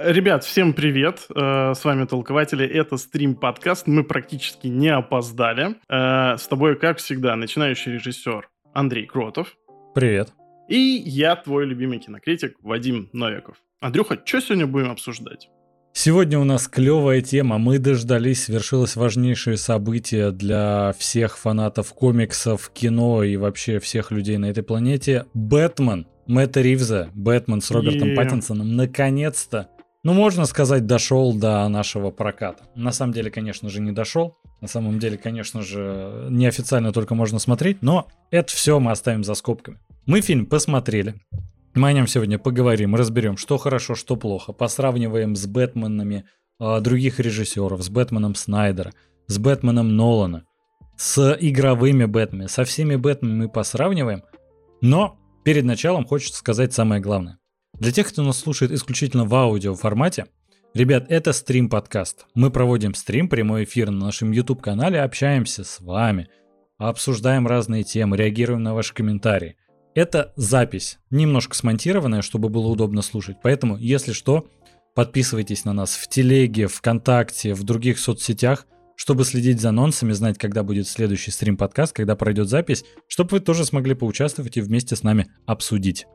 Ребят, всем привет! Э, с вами Толкователи, это стрим-подкаст, мы практически не опоздали. Э, с тобой, как всегда, начинающий режиссер Андрей Кротов. Привет. И я, твой любимый кинокритик Вадим Новиков. Андрюха, что сегодня будем обсуждать? Сегодня у нас клевая тема. Мы дождались, свершилось важнейшее событие для всех фанатов комиксов, кино и вообще всех людей на этой планете. Бэтмен Мэтта Ривза, Бэтмен с Робертом. Паттинсоном, наконец-то, ну, можно сказать, дошел до нашего проката. На самом деле, конечно же, не дошел. На самом деле, конечно же, неофициально только можно смотреть, но это все мы оставим за скобками. Мы фильм посмотрели. Мы о нем сегодня поговорим, разберем, что хорошо, что плохо. Посравниваем с Бэтменами э, других режиссеров, с Бэтменом Снайдера, с Бэтменом Нолана, с игровыми Бэтменами. Со всеми Бэтменами мы посравниваем. Но Перед началом хочется сказать самое главное. Для тех, кто нас слушает исключительно в аудио формате, ребят, это стрим-подкаст. Мы проводим стрим, прямой эфир на нашем YouTube-канале, общаемся с вами, обсуждаем разные темы, реагируем на ваши комментарии. Это запись, немножко смонтированная, чтобы было удобно слушать. Поэтому, если что, подписывайтесь на нас в Телеге, ВКонтакте, в других соцсетях – чтобы следить за анонсами, знать, когда будет следующий стрим-подкаст, когда пройдет запись, чтобы вы тоже смогли поучаствовать и вместе с нами обсудить.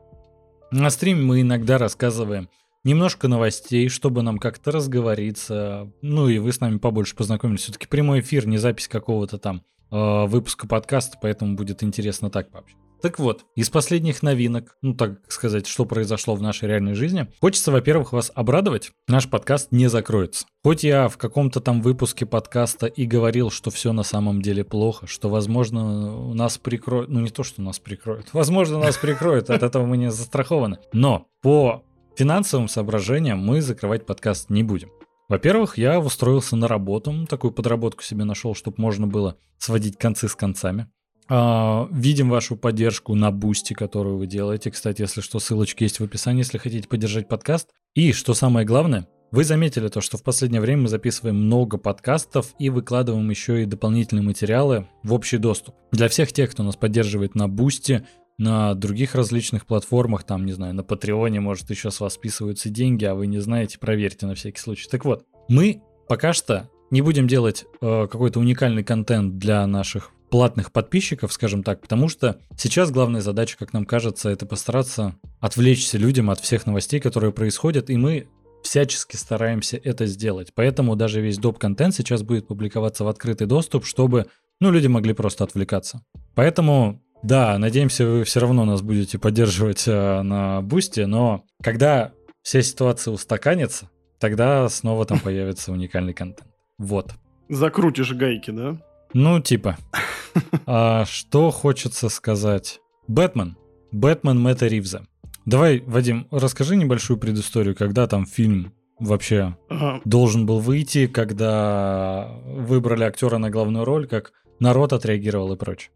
На стриме мы иногда рассказываем немножко новостей, чтобы нам как-то разговориться, ну и вы с нами побольше познакомились. Все-таки прямой эфир, не запись какого-то там э, выпуска подкаста, поэтому будет интересно так пообщаться. Так вот, из последних новинок, ну так сказать, что произошло в нашей реальной жизни, хочется, во-первых, вас обрадовать. Наш подкаст не закроется. Хоть я в каком-то там выпуске подкаста и говорил, что все на самом деле плохо, что, возможно, нас прикроют, ну не то, что нас прикроют, возможно, нас прикроют, от этого мы не застрахованы. Но по финансовым соображениям мы закрывать подкаст не будем. Во-первых, я устроился на работу, такую подработку себе нашел, чтобы можно было сводить концы с концами. А, видим вашу поддержку на бусте, которую вы делаете. Кстати, если что, ссылочки есть в описании, если хотите поддержать подкаст. И, что самое главное, вы заметили то, что в последнее время мы записываем много подкастов и выкладываем еще и дополнительные материалы в общий доступ. Для всех тех, кто нас поддерживает на бусте, на других различных платформах, там, не знаю, на Патреоне, может, еще с вас списываются деньги, а вы не знаете, проверьте на всякий случай. Так вот, мы пока что не будем делать э, какой-то уникальный контент для наших платных подписчиков, скажем так, потому что сейчас главная задача, как нам кажется, это постараться отвлечься людям от всех новостей, которые происходят, и мы всячески стараемся это сделать. Поэтому даже весь доп-контент сейчас будет публиковаться в открытый доступ, чтобы ну, люди могли просто отвлекаться. Поэтому, да, надеемся, вы все равно нас будете поддерживать э, на бусте, но когда вся ситуация устаканится, тогда снова там появится уникальный контент. Вот. Закрутишь гайки, да? Ну, типа. А что хочется сказать? Бэтмен. Бэтмен Мэтта Ривза. Давай, Вадим, расскажи небольшую предысторию, когда там фильм вообще ага. должен был выйти, когда выбрали актера на главную роль, как народ отреагировал и прочее.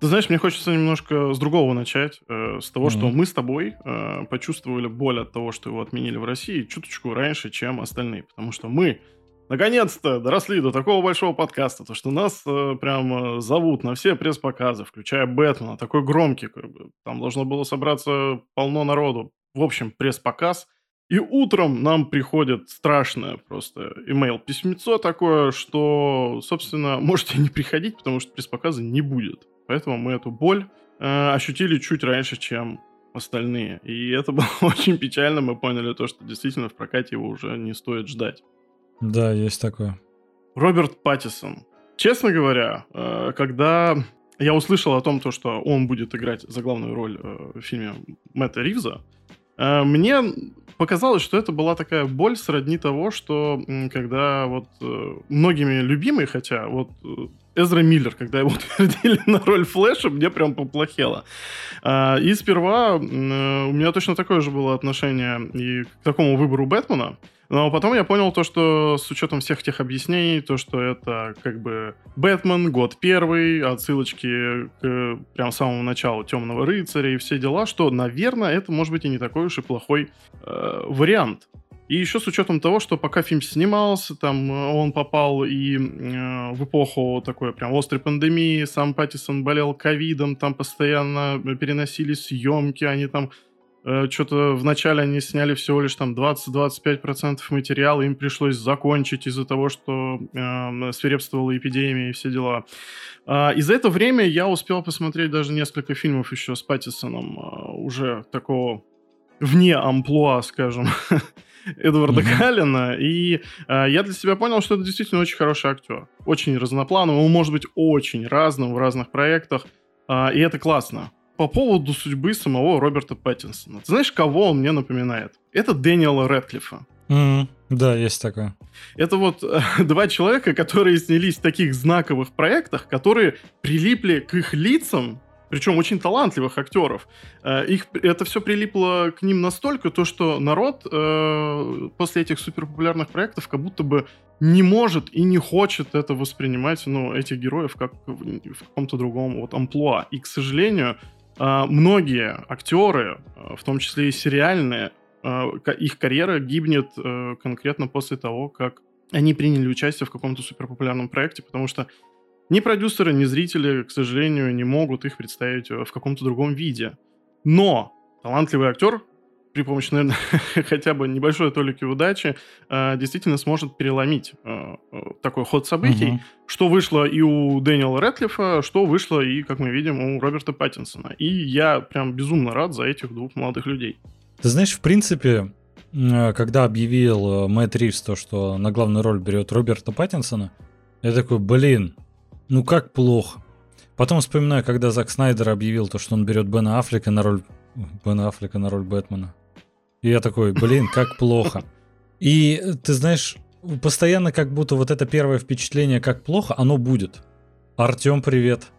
Ты знаешь, мне хочется немножко с другого начать. Э, с того, mm-hmm. что мы с тобой э, почувствовали боль от того, что его отменили в России чуточку раньше, чем остальные. Потому что мы наконец-то доросли до такого большого подкаста, то что нас э, прям э, зовут на все пресс-показы, включая Бэтмена, такой громкий, как бы, там должно было собраться полно народу. В общем, пресс-показ. И утром нам приходит страшное просто имейл письмецо такое, что, собственно, можете не приходить, потому что пресс-показа не будет. Поэтому мы эту боль э, ощутили чуть раньше, чем остальные. И это было очень печально. Мы поняли то, что действительно в прокате его уже не стоит ждать. Да, есть такое. Роберт Паттисон. Честно говоря, э, когда я услышал о том, то, что он будет играть за главную роль э, в фильме Мэтта Ривза, э, мне показалось, что это была такая боль сродни того, что когда вот многими любимый, хотя вот Эзра Миллер, когда его утвердили на роль Флэша, мне прям поплохело. И сперва у меня точно такое же было отношение и к такому выбору Бэтмена. Но потом я понял то, что с учетом всех тех объяснений, то, что это как бы Бэтмен, год первый, отсылочки к прям самому началу Темного рыцаря и все дела, что, наверное, это может быть и не такой уж и плохой э, вариант. И еще с учетом того, что пока фильм снимался, там он попал и э, в эпоху такой прям острой пандемии, сам Паттисон болел ковидом, там постоянно переносили съемки, они там Э, Что-то вначале они сняли всего лишь там 20-25% материала, им пришлось закончить из-за того, что э, свирепствовала эпидемия и все дела. А, и за это время я успел посмотреть даже несколько фильмов еще с Паттисоном, а, уже такого вне амплуа, скажем, Эдварда mm-hmm. Каллина, и э, я для себя понял, что это действительно очень хороший актер. Очень разноплановый, он может быть очень разным в разных проектах, э, и это классно. По поводу судьбы самого Роберта Паттинсона. Ты знаешь, кого он мне напоминает? Это Дэниела Рэдклиффа. Mm-hmm. Да, есть такое. Это вот э, два человека, которые снялись в таких знаковых проектах, которые прилипли к их лицам причем очень талантливых актеров. Э, их, это все прилипло к ним настолько, то, что народ э, после этих суперпопулярных проектов как будто бы не может и не хочет это воспринимать, ну, этих героев как в, в каком-то другом вот амплуа. И, к сожалению, многие актеры, э, в том числе и сериальные, э, их карьера гибнет э, конкретно после того, как они приняли участие в каком-то суперпопулярном проекте, потому что ни продюсеры, ни зрители, к сожалению, не могут их представить э, в каком-то другом виде. Но талантливый актер при помощи, наверное, хотя бы небольшой толики удачи, э, действительно сможет переломить э, такой ход событий, угу. что вышло и у Дэниела Рэтлифа, что вышло и, как мы видим, у Роберта Паттинсона. И я прям безумно рад за этих двух молодых людей. Ты знаешь, в принципе, когда объявил Мэтт Ривз то, что на главную роль берет Роберта Паттинсона, я такой, блин, ну как плохо. Потом вспоминаю, когда Зак Снайдер объявил то, что он берет Бена Аффлека на роль... Бена Аффлека на роль Бэтмена. И я такой, блин, как плохо. И ты знаешь, постоянно как будто вот это первое впечатление, как плохо, оно будет. Артем, привет.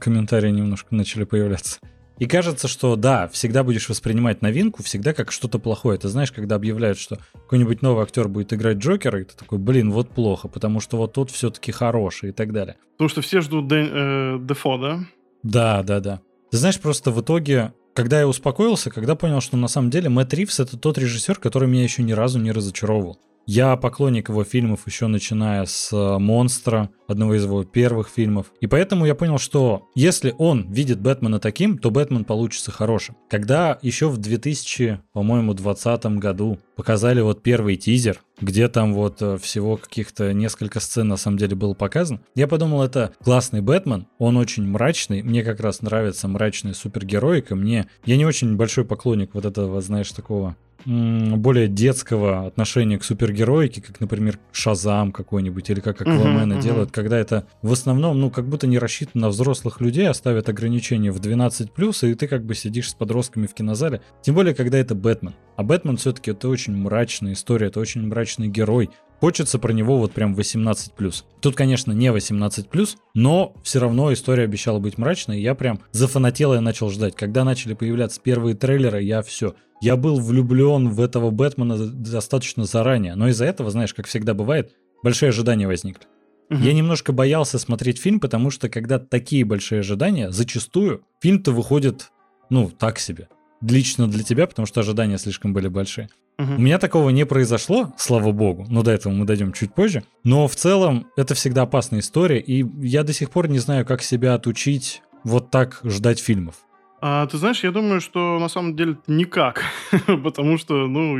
Комментарии немножко начали появляться. И кажется, что да, всегда будешь воспринимать новинку, всегда как что-то плохое. Ты знаешь, когда объявляют, что какой-нибудь новый актер будет играть Джокера, и ты такой, блин, вот плохо, потому что вот тот все-таки хороший и так далее. Потому что все ждут Дэ, э, Дефо, да? Да, да, да. Ты знаешь, просто в итоге, когда я успокоился, когда понял, что на самом деле Мэтт Ривз это тот режиссер, который меня еще ни разу не разочаровывал. Я поклонник его фильмов еще начиная с э, «Монстра», одного из его первых фильмов. И поэтому я понял, что если он видит Бэтмена таким, то Бэтмен получится хорошим. Когда еще в 2000, по-моему, 2020 году показали вот первый тизер, где там вот э, всего каких-то несколько сцен на самом деле было показано, я подумал, это классный Бэтмен, он очень мрачный, мне как раз нравится мрачная супергероика, мне... Я не очень большой поклонник вот этого, знаешь, такого более детского отношения к супергероике, как, например, Шазам какой-нибудь, или как Аквамена uh-huh, uh-huh. делают, когда это в основном, ну, как будто не рассчитано на взрослых людей, оставят ограничения в 12+, и ты как бы сидишь с подростками в кинозале. Тем более, когда это Бэтмен. А Бэтмен все-таки это очень мрачная история, это очень мрачный герой. Хочется про него вот прям 18+. Тут, конечно, не 18+, но все равно история обещала быть мрачной, я прям зафанател и начал ждать. Когда начали появляться первые трейлеры, я все, я был влюблен в этого Бэтмена достаточно заранее, но из-за этого, знаешь, как всегда бывает, большие ожидания возникли. Угу. Я немножко боялся смотреть фильм, потому что когда такие большие ожидания, зачастую фильм-то выходит, ну, так себе. Лично для тебя, потому что ожидания слишком были большие. Угу. У меня такого не произошло, слава богу, но до этого мы дойдем чуть позже. Но в целом это всегда опасная история, и я до сих пор не знаю, как себя отучить вот так ждать фильмов. А, ты знаешь, я думаю, что на самом деле никак, потому что, ну,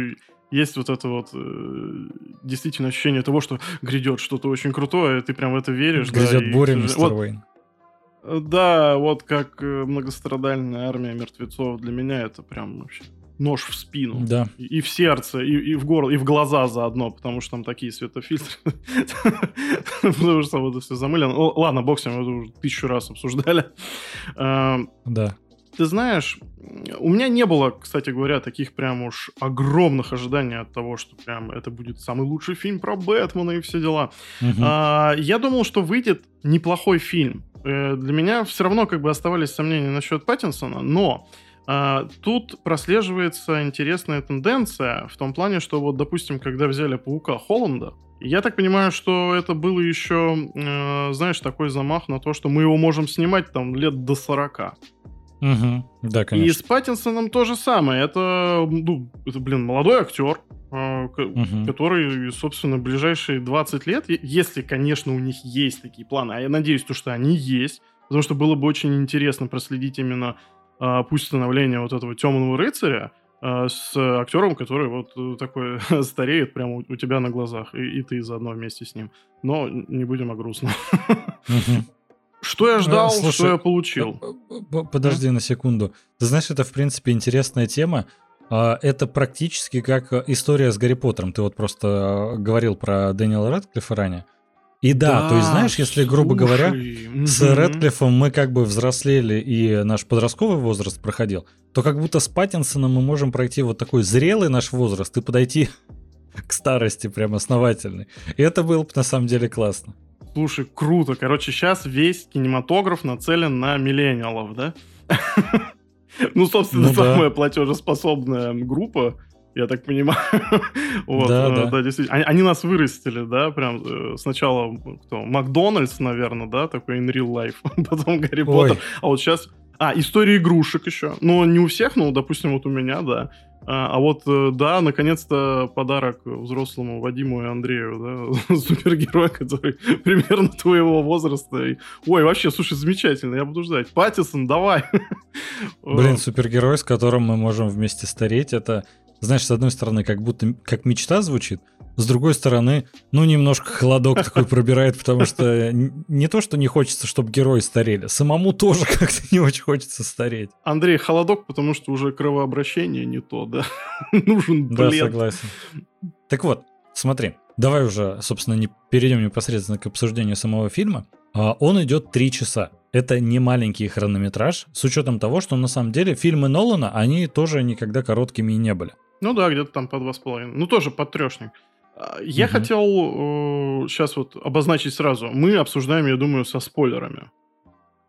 есть вот это вот э, действительно ощущение того, что грядет что-то очень крутое, ты прям в это веришь. Грядет да, буря, мистер вот, Уэйн. Э, да, вот как э, многострадальная армия мертвецов для меня это прям вообще нож в спину. Да. И, и в сердце, и, и в горло, и в глаза заодно, потому что там такие светофильтры. Потому что вот это все замылено. Ладно, боксим мы уже тысячу раз обсуждали. Да. Ты знаешь, у меня не было, кстати говоря, таких прям уж огромных ожиданий от того, что прям это будет самый лучший фильм про Бэтмена и все дела. Угу. А, я думал, что выйдет неплохой фильм. Э, для меня все равно как бы оставались сомнения насчет Паттинсона, но а, тут прослеживается интересная тенденция в том плане, что вот, допустим, когда взяли Паука Холланда, я так понимаю, что это было еще, э, знаешь, такой замах на то, что мы его можем снимать там лет до 40. Угу. Да, конечно. И с Паттинсоном то же самое. Это, ну, это блин, молодой актер, угу. который, собственно, ближайшие 20 лет, если, конечно, у них есть такие планы, а я надеюсь, то, что они есть, потому что было бы очень интересно проследить именно э, пусть становление вот этого темного рыцаря, э, с актером, который вот э, такой стареет прямо у, у тебя на глазах, и, и ты заодно вместе с ним. Но не будем о грустном. Что я ждал, Слушай, что я получил? Подожди на секунду. Ты знаешь, это в принципе интересная тема. А, это практически как история с Гарри Поттером. Ты вот просто говорил про Дэниела Рэдклиффа ранее. И да, да, то есть, знаешь, если, грубо слушай, говоря, угу. с Рэдклиффом мы как бы взрослели и наш подростковый возраст проходил, то как будто с Паттинсоном мы можем пройти вот такой зрелый наш возраст и подойти к старости прям основательной. И это было бы на самом деле классно. Слушай, круто. Короче, сейчас весь кинематограф нацелен на миллениалов, да? Ну, собственно, ну, самая платежеспособная группа, я так понимаю. вот, да, э, да. да, действительно. Они, они нас вырастили, да, прям э, сначала кто? Макдональдс, наверное, да, такой in real life, потом Гарри Поттер. А вот сейчас... А, история игрушек еще. Ну, не у всех, но, допустим, вот у меня, да. А, а вот, э, да, наконец-то подарок взрослому Вадиму и Андрею, да, супергерой, который примерно твоего возраста. Ой, вообще, слушай, замечательно, я буду ждать. Паттисон, давай. Блин, супергерой, с которым мы можем вместе стареть, это знаешь, с одной стороны, как будто как мечта звучит, с другой стороны, ну, немножко холодок такой пробирает, потому что не то, что не хочется, чтобы герои старели, самому тоже как-то не очень хочется стареть. Андрей, холодок, потому что уже кровообращение не то, да? Нужен блед. Да, согласен. Так вот, смотри, давай уже, собственно, не перейдем непосредственно к обсуждению самого фильма. А, он идет три часа. Это не маленький хронометраж, с учетом того, что на самом деле фильмы Нолана, они тоже никогда короткими и не были. Ну да, где-то там по два с половиной. Ну тоже под трешник. А, я угу. хотел э, сейчас вот обозначить сразу. Мы обсуждаем, я думаю, со спойлерами.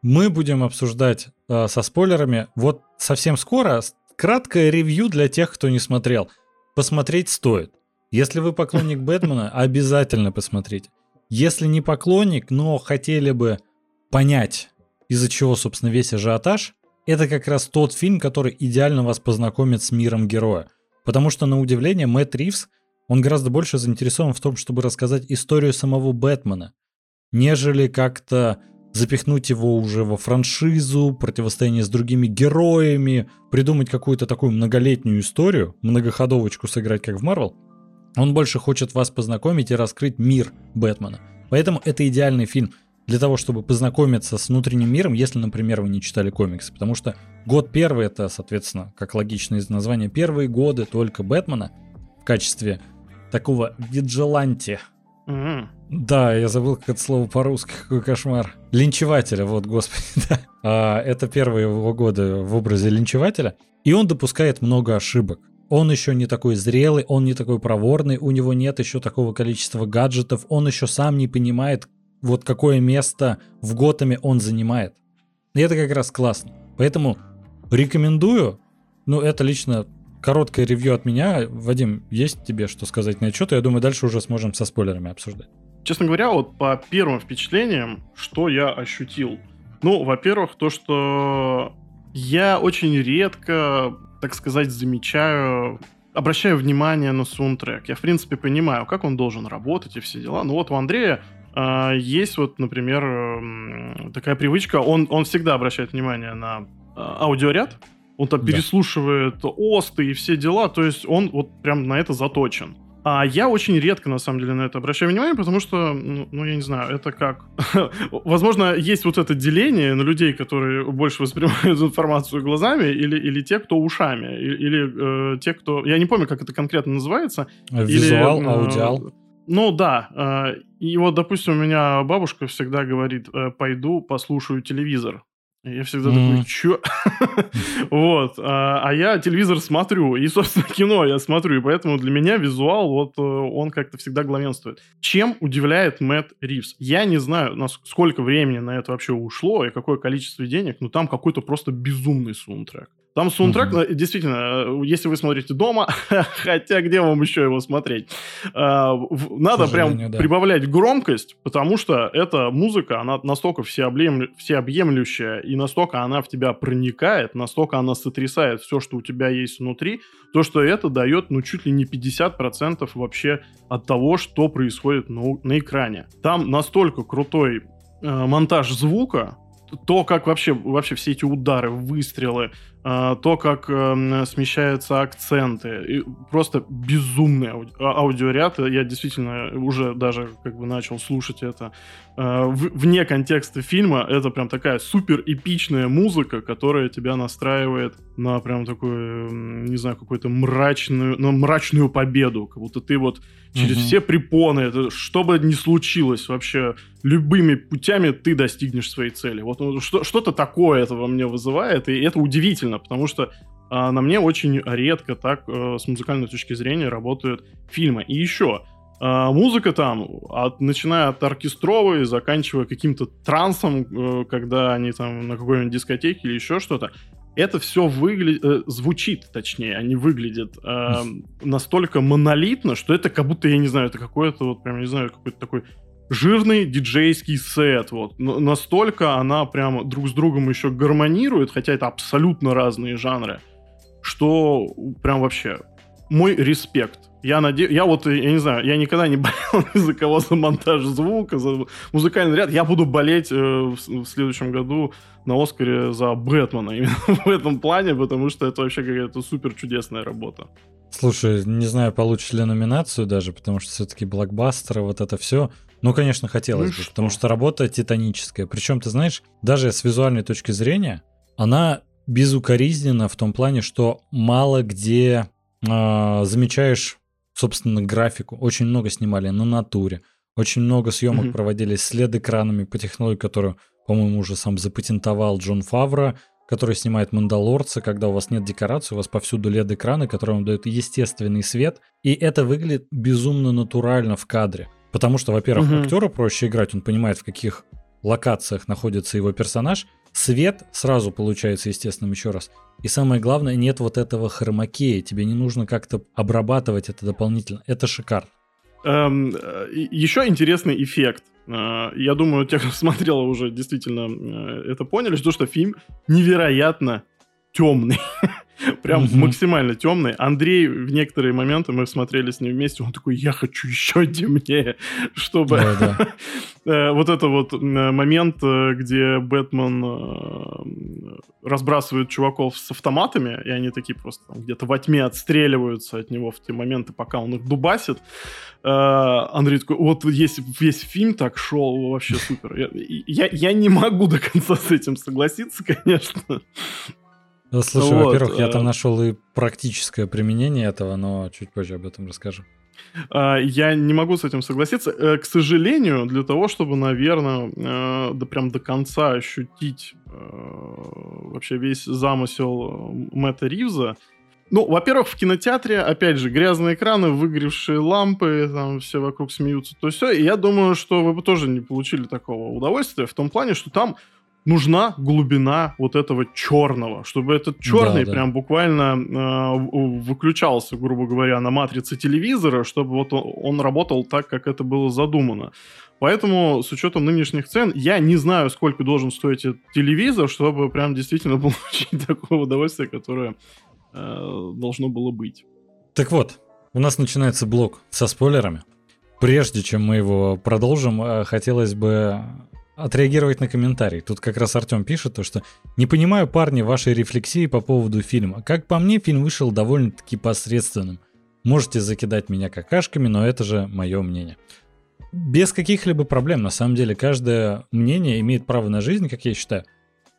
Мы будем обсуждать э, со спойлерами вот совсем скоро. Краткое ревью для тех, кто не смотрел. Посмотреть стоит. Если вы поклонник Бэтмена, обязательно посмотрите. Если не поклонник, но хотели бы понять, из-за чего, собственно, весь ажиотаж, это как раз тот фильм, который идеально вас познакомит с миром героя. Потому что, на удивление, Мэтт Ривз, он гораздо больше заинтересован в том, чтобы рассказать историю самого Бэтмена, нежели как-то запихнуть его уже во франшизу, противостояние с другими героями, придумать какую-то такую многолетнюю историю, многоходовочку сыграть, как в Марвел. Он больше хочет вас познакомить и раскрыть мир Бэтмена. Поэтому это идеальный фильм – для того, чтобы познакомиться с внутренним миром, если, например, вы не читали комиксы. Потому что год первый это, соответственно, как логично из названия, первые годы только Бэтмена в качестве такого виджеланти. Mm-hmm. Да, я забыл, как это слово по-русски, какой кошмар. Линчевателя, вот, господи, да. А, это первые его годы в образе линчевателя. И он допускает много ошибок. Он еще не такой зрелый, он не такой проворный, у него нет еще такого количества гаджетов, он еще сам не понимает, вот какое место в Готэме он занимает. И это как раз классно. Поэтому рекомендую. Ну, это лично короткое ревью от меня. Вадим, есть тебе что сказать на отчет? Я думаю, дальше уже сможем со спойлерами обсуждать. Честно говоря, вот по первым впечатлениям, что я ощутил? Ну, во-первых, то, что я очень редко, так сказать, замечаю обращаю внимание на саундтрек. Я, в принципе, понимаю, как он должен работать и все дела. Но вот у Андрея а, есть вот, например, такая привычка, он, он всегда обращает внимание на а, аудиоряд, он там да. переслушивает осты и все дела, то есть он вот прям на это заточен. А я очень редко, на самом деле, на это обращаю внимание, потому что, ну, ну я не знаю, это как... Возможно, есть вот это деление на людей, которые больше воспринимают информацию глазами, или, или те, кто ушами, или, или э, те, кто... Я не помню, как это конкретно называется. Визуал, или, э, аудиал. Ну да, э, и вот, допустим, у меня бабушка всегда говорит, э, пойду послушаю телевизор. Я всегда mm. такой, чё? вот. А, а я телевизор смотрю, и, собственно, кино я смотрю, и поэтому для меня визуал, вот э, он как-то всегда главенствует. Чем удивляет Мэтт Ривз? Я не знаю, сколько времени на это вообще ушло, и какое количество денег, но там какой-то просто безумный саундтрек. Там саундтрек, mm-hmm. действительно, если вы смотрите дома, хотя где вам еще его смотреть, а, надо прям да. прибавлять громкость, потому что эта музыка, она настолько всеобъем, всеобъемлющая, и настолько она в тебя проникает, настолько она сотрясает все, что у тебя есть внутри, то, что это дает, ну, чуть ли не 50% вообще от того, что происходит на, на экране. Там настолько крутой э, монтаж звука, то, как вообще, вообще все эти удары, выстрелы, то, как э, смещаются акценты, просто безумный ауди а, аудиоряд. Я действительно уже даже как бы начал слушать это э, вне контекста фильма. Это прям такая супер эпичная музыка, которая тебя настраивает на прям такую, не знаю, какую-то мрачную, на мрачную победу, как будто ты вот через mm-hmm. все препоны, это, что бы ни случилось вообще, любыми путями ты достигнешь своей цели. Вот ну, что, что-то такое это во мне вызывает, и это удивительно, потому что а, на мне очень редко так а, с музыкальной точки зрения работают фильмы. И еще, а, музыка там, от, начиная от оркестровой, заканчивая каким-то трансом, а, когда они там на какой-нибудь дискотеке или еще что-то, это все выглядит, э, звучит, точнее, они выглядят э, настолько монолитно, что это как будто, я не знаю, это какое-то вот прям, не знаю, какой-то такой жирный диджейский сет, вот. Настолько она прям друг с другом еще гармонирует, хотя это абсолютно разные жанры, что прям вообще мой респект. Я надеюсь, я вот, я не знаю, я никогда не болел за кого за монтаж звука, за музыкальный ряд. Я буду болеть э, в, в следующем году на Оскаре за Бэтмена именно в этом плане, потому что это вообще какая-то супер чудесная работа. Слушай, не знаю, получишь ли номинацию даже, потому что все-таки блокбастеры, вот это все. Ну, конечно, хотелось ну, бы, что? потому что работа титаническая. Причем, ты знаешь, даже с визуальной точки зрения, она безукоризненна в том плане, что мало где э, замечаешь, собственно, графику. Очень много снимали на натуре. Очень много съемок mm-hmm. проводили с LED-экранами по технологии, которую, по-моему, уже сам запатентовал Джон Фавро, который снимает «Мандалорца», когда у вас нет декорации, у вас повсюду LED-экраны, которые вам дают естественный свет, и это выглядит безумно натурально в кадре. Потому что, во-первых, угу. актеру проще играть, он понимает, в каких локациях находится его персонаж. Свет сразу получается естественным еще раз. И самое главное, нет вот этого хромакея. Тебе не нужно как-то обрабатывать это дополнительно. Это шикарно. Эм, еще интересный эффект. Э, я думаю, те, кто смотрел уже действительно э, это поняли, что, что фильм невероятно темный. Прям mm-hmm. максимально темный. Андрей в некоторые моменты мы смотрели с ним вместе, он такой, я хочу еще темнее, чтобы э, вот это вот момент, э, где Бэтмен э, разбрасывает чуваков с автоматами, и они такие просто где-то во тьме отстреливаются от него в те моменты, пока он их дубасит. Андрей такой, вот весь, весь фильм так шел, вообще супер. Я, я, я не могу до конца с этим согласиться, конечно. Ну, слушай, вот, во-первых, я там э, нашел и практическое применение этого, но чуть позже об этом расскажу. А, я не могу с этим согласиться. Э, к сожалению, для того, чтобы, наверное, э, да прям до конца ощутить вообще весь замысел Мэтта Ривза, ну, во-первых, в кинотеатре, опять же, грязные экраны, выгоревшие лампы, там все вокруг смеются, то все. И я думаю, что вы бы тоже не получили такого удовольствия в том плане, что там нужна глубина вот этого черного, чтобы этот черный да, да. прям буквально э, выключался, грубо говоря, на матрице телевизора, чтобы вот он, он работал так, как это было задумано. Поэтому, с учетом нынешних цен, я не знаю, сколько должен стоить этот телевизор, чтобы прям действительно получить такое удовольствие, которое э, должно было быть. Так вот, у нас начинается блок со спойлерами. Прежде чем мы его продолжим, э, хотелось бы отреагировать на комментарий. Тут как раз Артем пишет то, что «Не понимаю, парни, вашей рефлексии по поводу фильма. Как по мне, фильм вышел довольно-таки посредственным. Можете закидать меня какашками, но это же мое мнение». Без каких-либо проблем, на самом деле, каждое мнение имеет право на жизнь, как я считаю.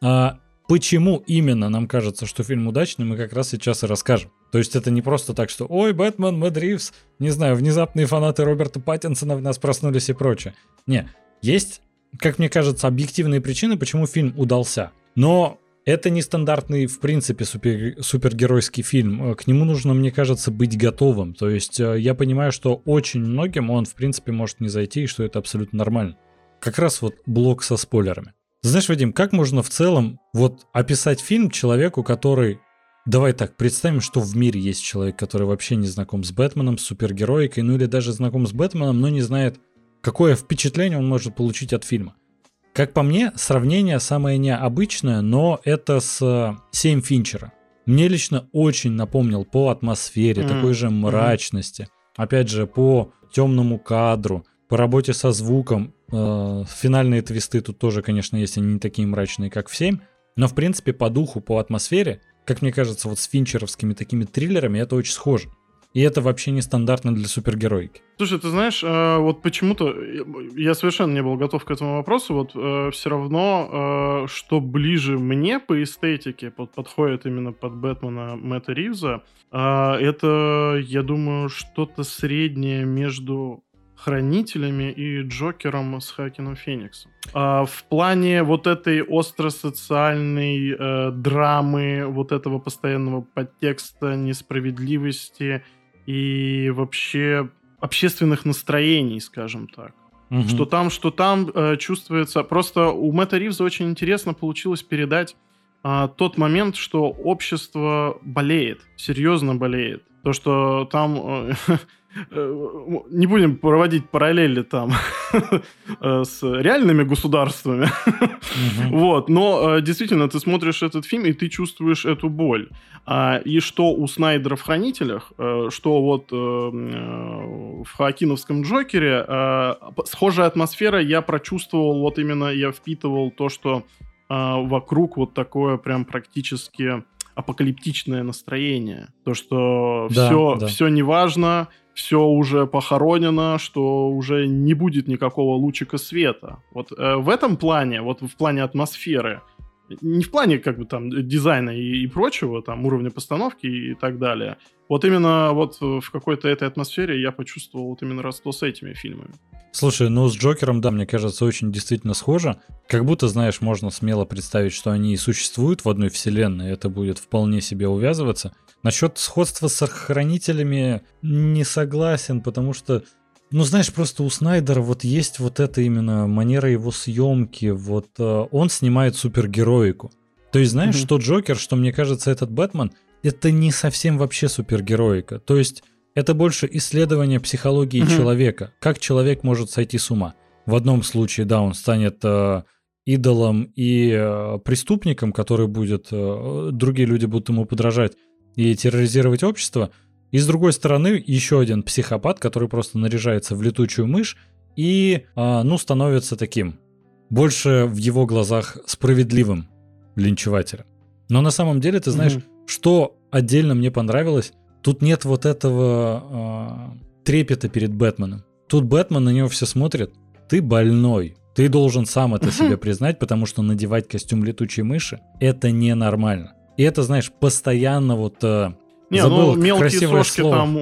А почему именно нам кажется, что фильм удачный, мы как раз сейчас и расскажем. То есть это не просто так, что «Ой, Бэтмен, Мэтт Ривз, не знаю, внезапные фанаты Роберта Паттинсона в нас проснулись и прочее». Не, есть как мне кажется, объективные причины, почему фильм удался. Но это не стандартный, в принципе, супер, супергеройский фильм. К нему нужно, мне кажется, быть готовым. То есть э, я понимаю, что очень многим он, в принципе, может не зайти, и что это абсолютно нормально. Как раз вот блок со спойлерами. Знаешь, Вадим, как можно в целом вот описать фильм человеку, который... Давай так, представим, что в мире есть человек, который вообще не знаком с Бэтменом, с супергероикой, ну или даже знаком с Бэтменом, но не знает какое впечатление он может получить от фильма. Как по мне, сравнение самое необычное, но это с 7 Финчера. Мне лично очень напомнил по атмосфере, mm-hmm. такой же мрачности, mm-hmm. опять же, по темному кадру. по работе со звуком. Э, финальные твисты тут тоже, конечно, есть, они не такие мрачные, как в 7. Но, в принципе, по духу, по атмосфере, как мне кажется, вот с финчеровскими такими триллерами это очень схоже. И это вообще не стандартно для супергероики. Слушай, ты знаешь, э, вот почему-то я совершенно не был готов к этому вопросу. Вот э, все равно, э, что ближе мне по эстетике под, подходит именно под Бэтмена Мэтта Ривза, это, я думаю, что-то среднее между Хранителями и Джокером с Хакином Фениксом. А в плане вот этой остро-социальной э, драмы, вот этого постоянного подтекста несправедливости и вообще общественных настроений, скажем так. Угу. Что там, что там э, чувствуется. Просто у Мэтта Ривза очень интересно получилось передать э, тот момент, что общество болеет, серьезно болеет. То, что там э, Э, не будем проводить параллели там э, с реальными государствами. Вот, но действительно, ты смотришь этот фильм, и ты чувствуешь эту боль. А, и что у Снайдера в «Хранителях», что вот в Хоакиновском «Джокере», схожая атмосфера я прочувствовал, вот именно я впитывал то, что вокруг вот такое прям практически апокалиптичное настроение. То, что да, все, да. все неважно, все уже похоронено, что уже не будет никакого лучика света. Вот э, в этом плане, вот в плане атмосферы, не в плане как бы там дизайна и, и прочего, там уровня постановки и так далее. Вот именно вот в какой-то этой атмосфере я почувствовал вот именно родство с этими фильмами. Слушай, ну с Джокером, да, мне кажется, очень действительно схоже. Как будто, знаешь, можно смело представить, что они и существуют в одной вселенной, это будет вполне себе увязываться. Насчет сходства с хранителями не согласен, потому что, ну знаешь, просто у Снайдера вот есть вот эта именно манера его съемки, вот э, он снимает супергероику. То есть знаешь, mm-hmm. что Джокер, что мне кажется этот Бэтмен, это не совсем вообще супергероика. То есть это больше исследование психологии mm-hmm. человека, как человек может сойти с ума. В одном случае, да, он станет э, идолом и э, преступником, который будет, э, другие люди будут ему подражать и терроризировать общество. И с другой стороны, еще один психопат, который просто наряжается в летучую мышь и, э, ну, становится таким, больше в его глазах справедливым линчевателем. Но на самом деле, ты знаешь, mm-hmm. что отдельно мне понравилось, тут нет вот этого э, трепета перед Бэтменом. Тут Бэтмен на него все смотрят, ты больной, ты должен сам это себе признать, потому что надевать костюм летучей мыши это ненормально. И это, знаешь, постоянно вот... Э, не, забыл, ну мелкие сошки слово. там,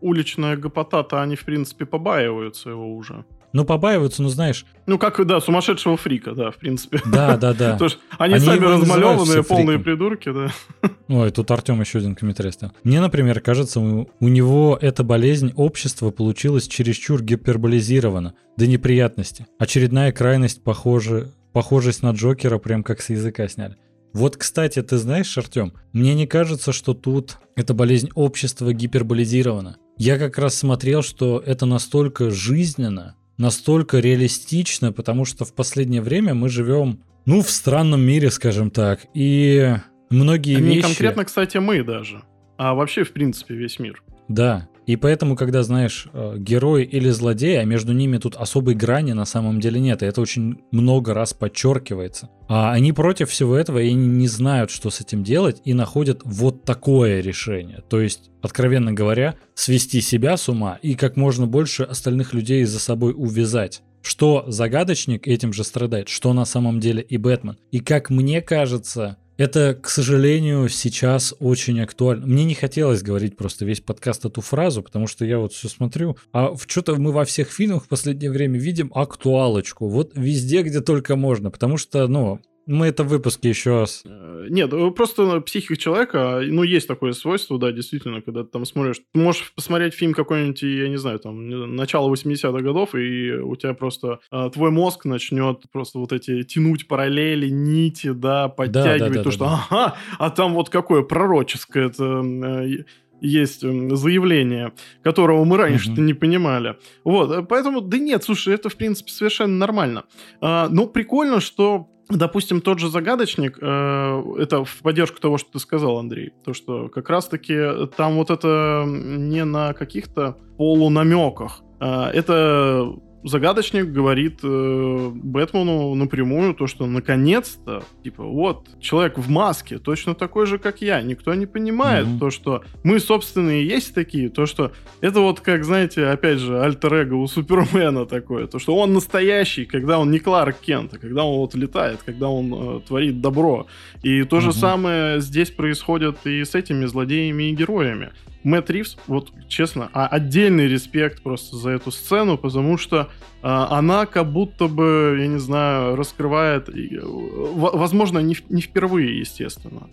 уличная гопота-то, они, в принципе, побаиваются его уже. Ну, побаиваются, ну, знаешь... Ну, как, да, сумасшедшего фрика, да, в принципе. Да, да, да. они, они сами размалеванные, полные придурки, да. Ой, тут Артем еще один комментарий ставил. Мне, например, кажется, у, у него эта болезнь общества получилась чересчур гиперболизирована до неприятности. Очередная крайность похожа, похожесть на Джокера прям как с языка сняли. Вот, кстати, ты знаешь, Артем, мне не кажется, что тут эта болезнь общества гиперболизирована. Я как раз смотрел, что это настолько жизненно, настолько реалистично, потому что в последнее время мы живем, ну, в странном мире, скажем так, и многие а вещи... Не конкретно, кстати, мы даже, а вообще, в принципе, весь мир. Да, и поэтому, когда знаешь э, герой или злодей, а между ними тут особой грани на самом деле нет, и это очень много раз подчеркивается. А они против всего этого и не знают, что с этим делать, и находят вот такое решение. То есть, откровенно говоря, свести себя с ума и как можно больше остальных людей за собой увязать. Что загадочник этим же страдает, что на самом деле и Бэтмен. И как мне кажется, это, к сожалению, сейчас очень актуально. Мне не хотелось говорить просто весь подкаст эту фразу, потому что я вот все смотрю, а что-то мы во всех фильмах в последнее время видим актуалочку. Вот везде, где только можно, потому что, ну, мы это в выпуске еще раз. Э, нет, э, просто психика человека, ну, есть такое свойство, да, действительно, когда ты там смотришь. Ты можешь посмотреть фильм какой-нибудь, я не знаю, там, начало 80-х годов, и у тебя просто э, твой мозг начнет просто вот эти тянуть параллели, нити, да, подтягивать да, да, да, то, что, ага, а там вот какое пророческое это э, есть заявление, которого мы раньше mm-hmm. не понимали. Вот, поэтому, да нет, слушай, это, в принципе, совершенно нормально. А, но прикольно, что Допустим, тот же загадочник, э, это в поддержку того, что ты сказал, Андрей, то, что как раз-таки там вот это не на каких-то полунамеках, А, это загадочник говорит э, Бэтмену напрямую то, что наконец-то, типа, вот, человек в маске, точно такой же, как я. Никто не понимает mm-hmm. то, что мы, собственно, и есть такие. То, что это вот, как, знаете, опять же, альтер-эго у Супермена такое. То, что он настоящий, когда он не Кларк Кент, а когда он вот летает, когда он э, творит добро. И то mm-hmm. же самое здесь происходит и с этими злодеями и героями. Мэтт Ривз, вот честно, а отдельный респект просто за эту сцену, потому что а, она как будто бы, я не знаю, раскрывает, возможно, не, не впервые, естественно,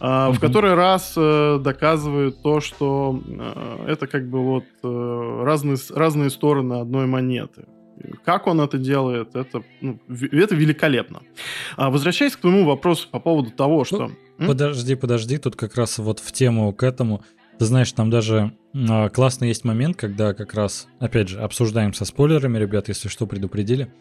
mm-hmm. в который раз а, доказывает то, что а, это как бы вот а, разные, разные стороны одной монеты. Как он это делает, это, ну, это великолепно. А, возвращаясь к твоему вопросу по поводу того, что... Ну, подожди, подожди, тут как раз вот в тему к этому ты знаешь, там даже э, классный есть момент, когда как раз, опять же, обсуждаем со спойлерами, ребят, если что, предупредили.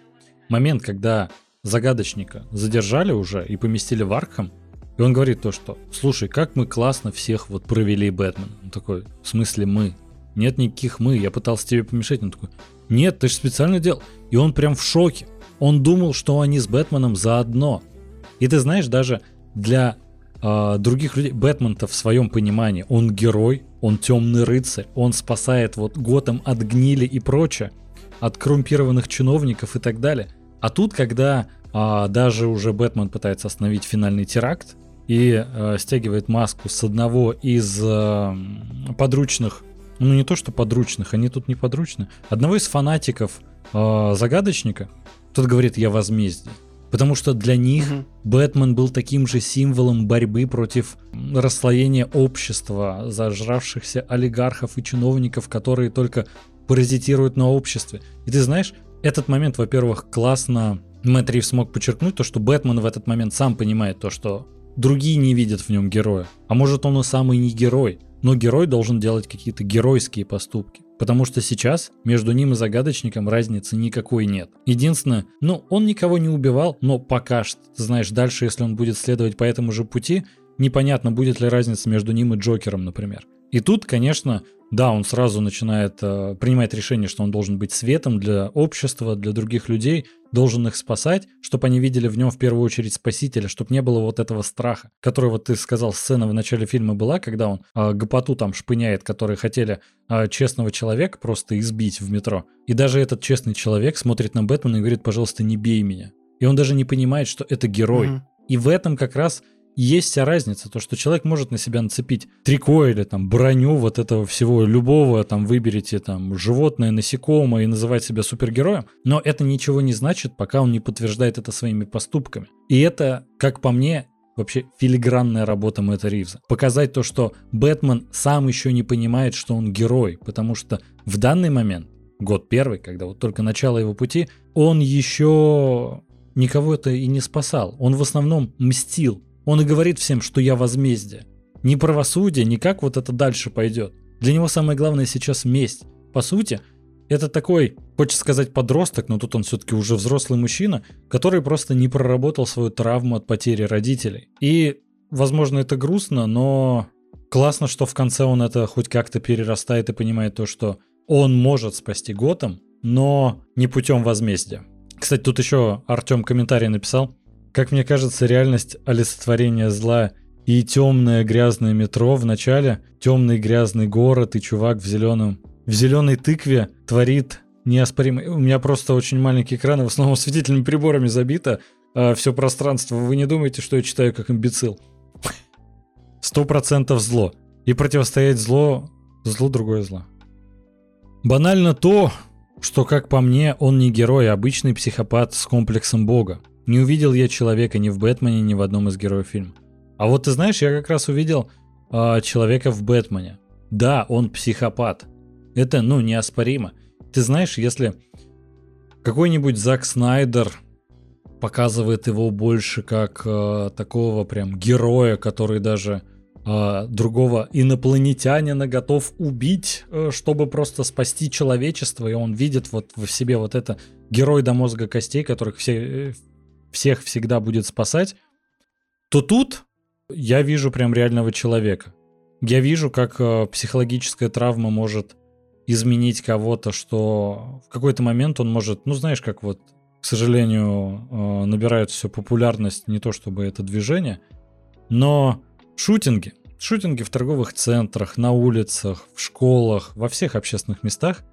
Момент, когда загадочника задержали уже и поместили в Аркхам, и он говорит то, что, слушай, как мы классно всех вот провели Бэтмен. Он такой, в смысле мы? Нет никаких мы, я пытался тебе помешать. Он такой, нет, ты же специально делал. И он прям в шоке. Он думал, что они с Бэтменом заодно. И ты знаешь, даже для э, других людей. Бэтмен-то в своем понимании, он герой, он темный рыцарь, он спасает вот Готэм от гнили и прочее, от коррумпированных чиновников и так далее. А тут, когда э, даже уже Бэтмен пытается остановить финальный теракт и э, стягивает маску с одного из э, подручных, ну не то что подручных, они тут не подручны, одного из фанатиков э, загадочника, тот говорит, я возмездие. Потому что для них угу. Бэтмен был таким же символом борьбы против расслоения общества, зажравшихся олигархов и чиновников, которые только паразитируют на обществе. И ты знаешь, этот момент, во-первых, классно Мэтт Ривз смог подчеркнуть, то, что Бэтмен в этот момент сам понимает то, что другие не видят в нем героя. А может он и самый не герой, но герой должен делать какие-то геройские поступки. Потому что сейчас между ним и загадочником разницы никакой нет. Единственное, ну, он никого не убивал, но пока что, знаешь, дальше, если он будет следовать по этому же пути, непонятно, будет ли разница между ним и Джокером, например. И тут, конечно, да, он сразу начинает э, принимать решение, что он должен быть светом для общества, для других людей, должен их спасать, чтобы они видели в нем в первую очередь спасителя, чтобы не было вот этого страха, который вот ты сказал, сцена в начале фильма была, когда он э, гопоту там шпыняет, которые хотели э, честного человека просто избить в метро. И даже этот честный человек смотрит на Бэтмена и говорит, пожалуйста, не бей меня. И он даже не понимает, что это герой. Mm-hmm. И в этом как раз есть разница, то, что человек может на себя нацепить трико или там броню вот этого всего любого, там выберите там животное, насекомое и называть себя супергероем, но это ничего не значит, пока он не подтверждает это своими поступками. И это, как по мне, вообще филигранная работа Мэтта Ривза. Показать то, что Бэтмен сам еще не понимает, что он герой, потому что в данный момент, год первый, когда вот только начало его пути, он еще никого это и не спасал. Он в основном мстил он и говорит всем, что я возмездие. Ни правосудие, ни как вот это дальше пойдет. Для него самое главное сейчас месть. По сути, это такой, хочется сказать, подросток, но тут он все-таки уже взрослый мужчина, который просто не проработал свою травму от потери родителей. И, возможно, это грустно, но классно, что в конце он это хоть как-то перерастает и понимает то, что он может спасти Готэм, но не путем возмездия. Кстати, тут еще Артем комментарий написал. Как мне кажется, реальность олицетворения зла и темное грязное метро в начале, темный грязный город и чувак в зеленом, в зеленой тыкве творит неоспоримый. У меня просто очень маленький экран, в основном светительными приборами забито а все пространство. Вы не думаете, что я читаю как имбецил? Сто процентов зло. И противостоять зло, зло другое зло. Банально то, что, как по мне, он не герой, а обычный психопат с комплексом бога. Не увидел я человека ни в Бэтмене, ни в одном из героев фильма. А вот ты знаешь, я как раз увидел э, человека в Бэтмене. Да, он психопат. Это, ну, неоспоримо. Ты знаешь, если какой-нибудь Зак Снайдер показывает его больше как э, такого прям героя, который даже э, другого инопланетянина готов убить, э, чтобы просто спасти человечество, и он видит вот в себе вот это герой до мозга костей, которых все, всех всегда будет спасать, то тут я вижу прям реального человека. Я вижу, как э, психологическая травма может изменить кого-то, что в какой-то момент он может, ну знаешь, как вот, к сожалению, э, набирает все популярность, не то чтобы это движение, но шутинги, шутинги в торговых центрах, на улицах, в школах, во всех общественных местах,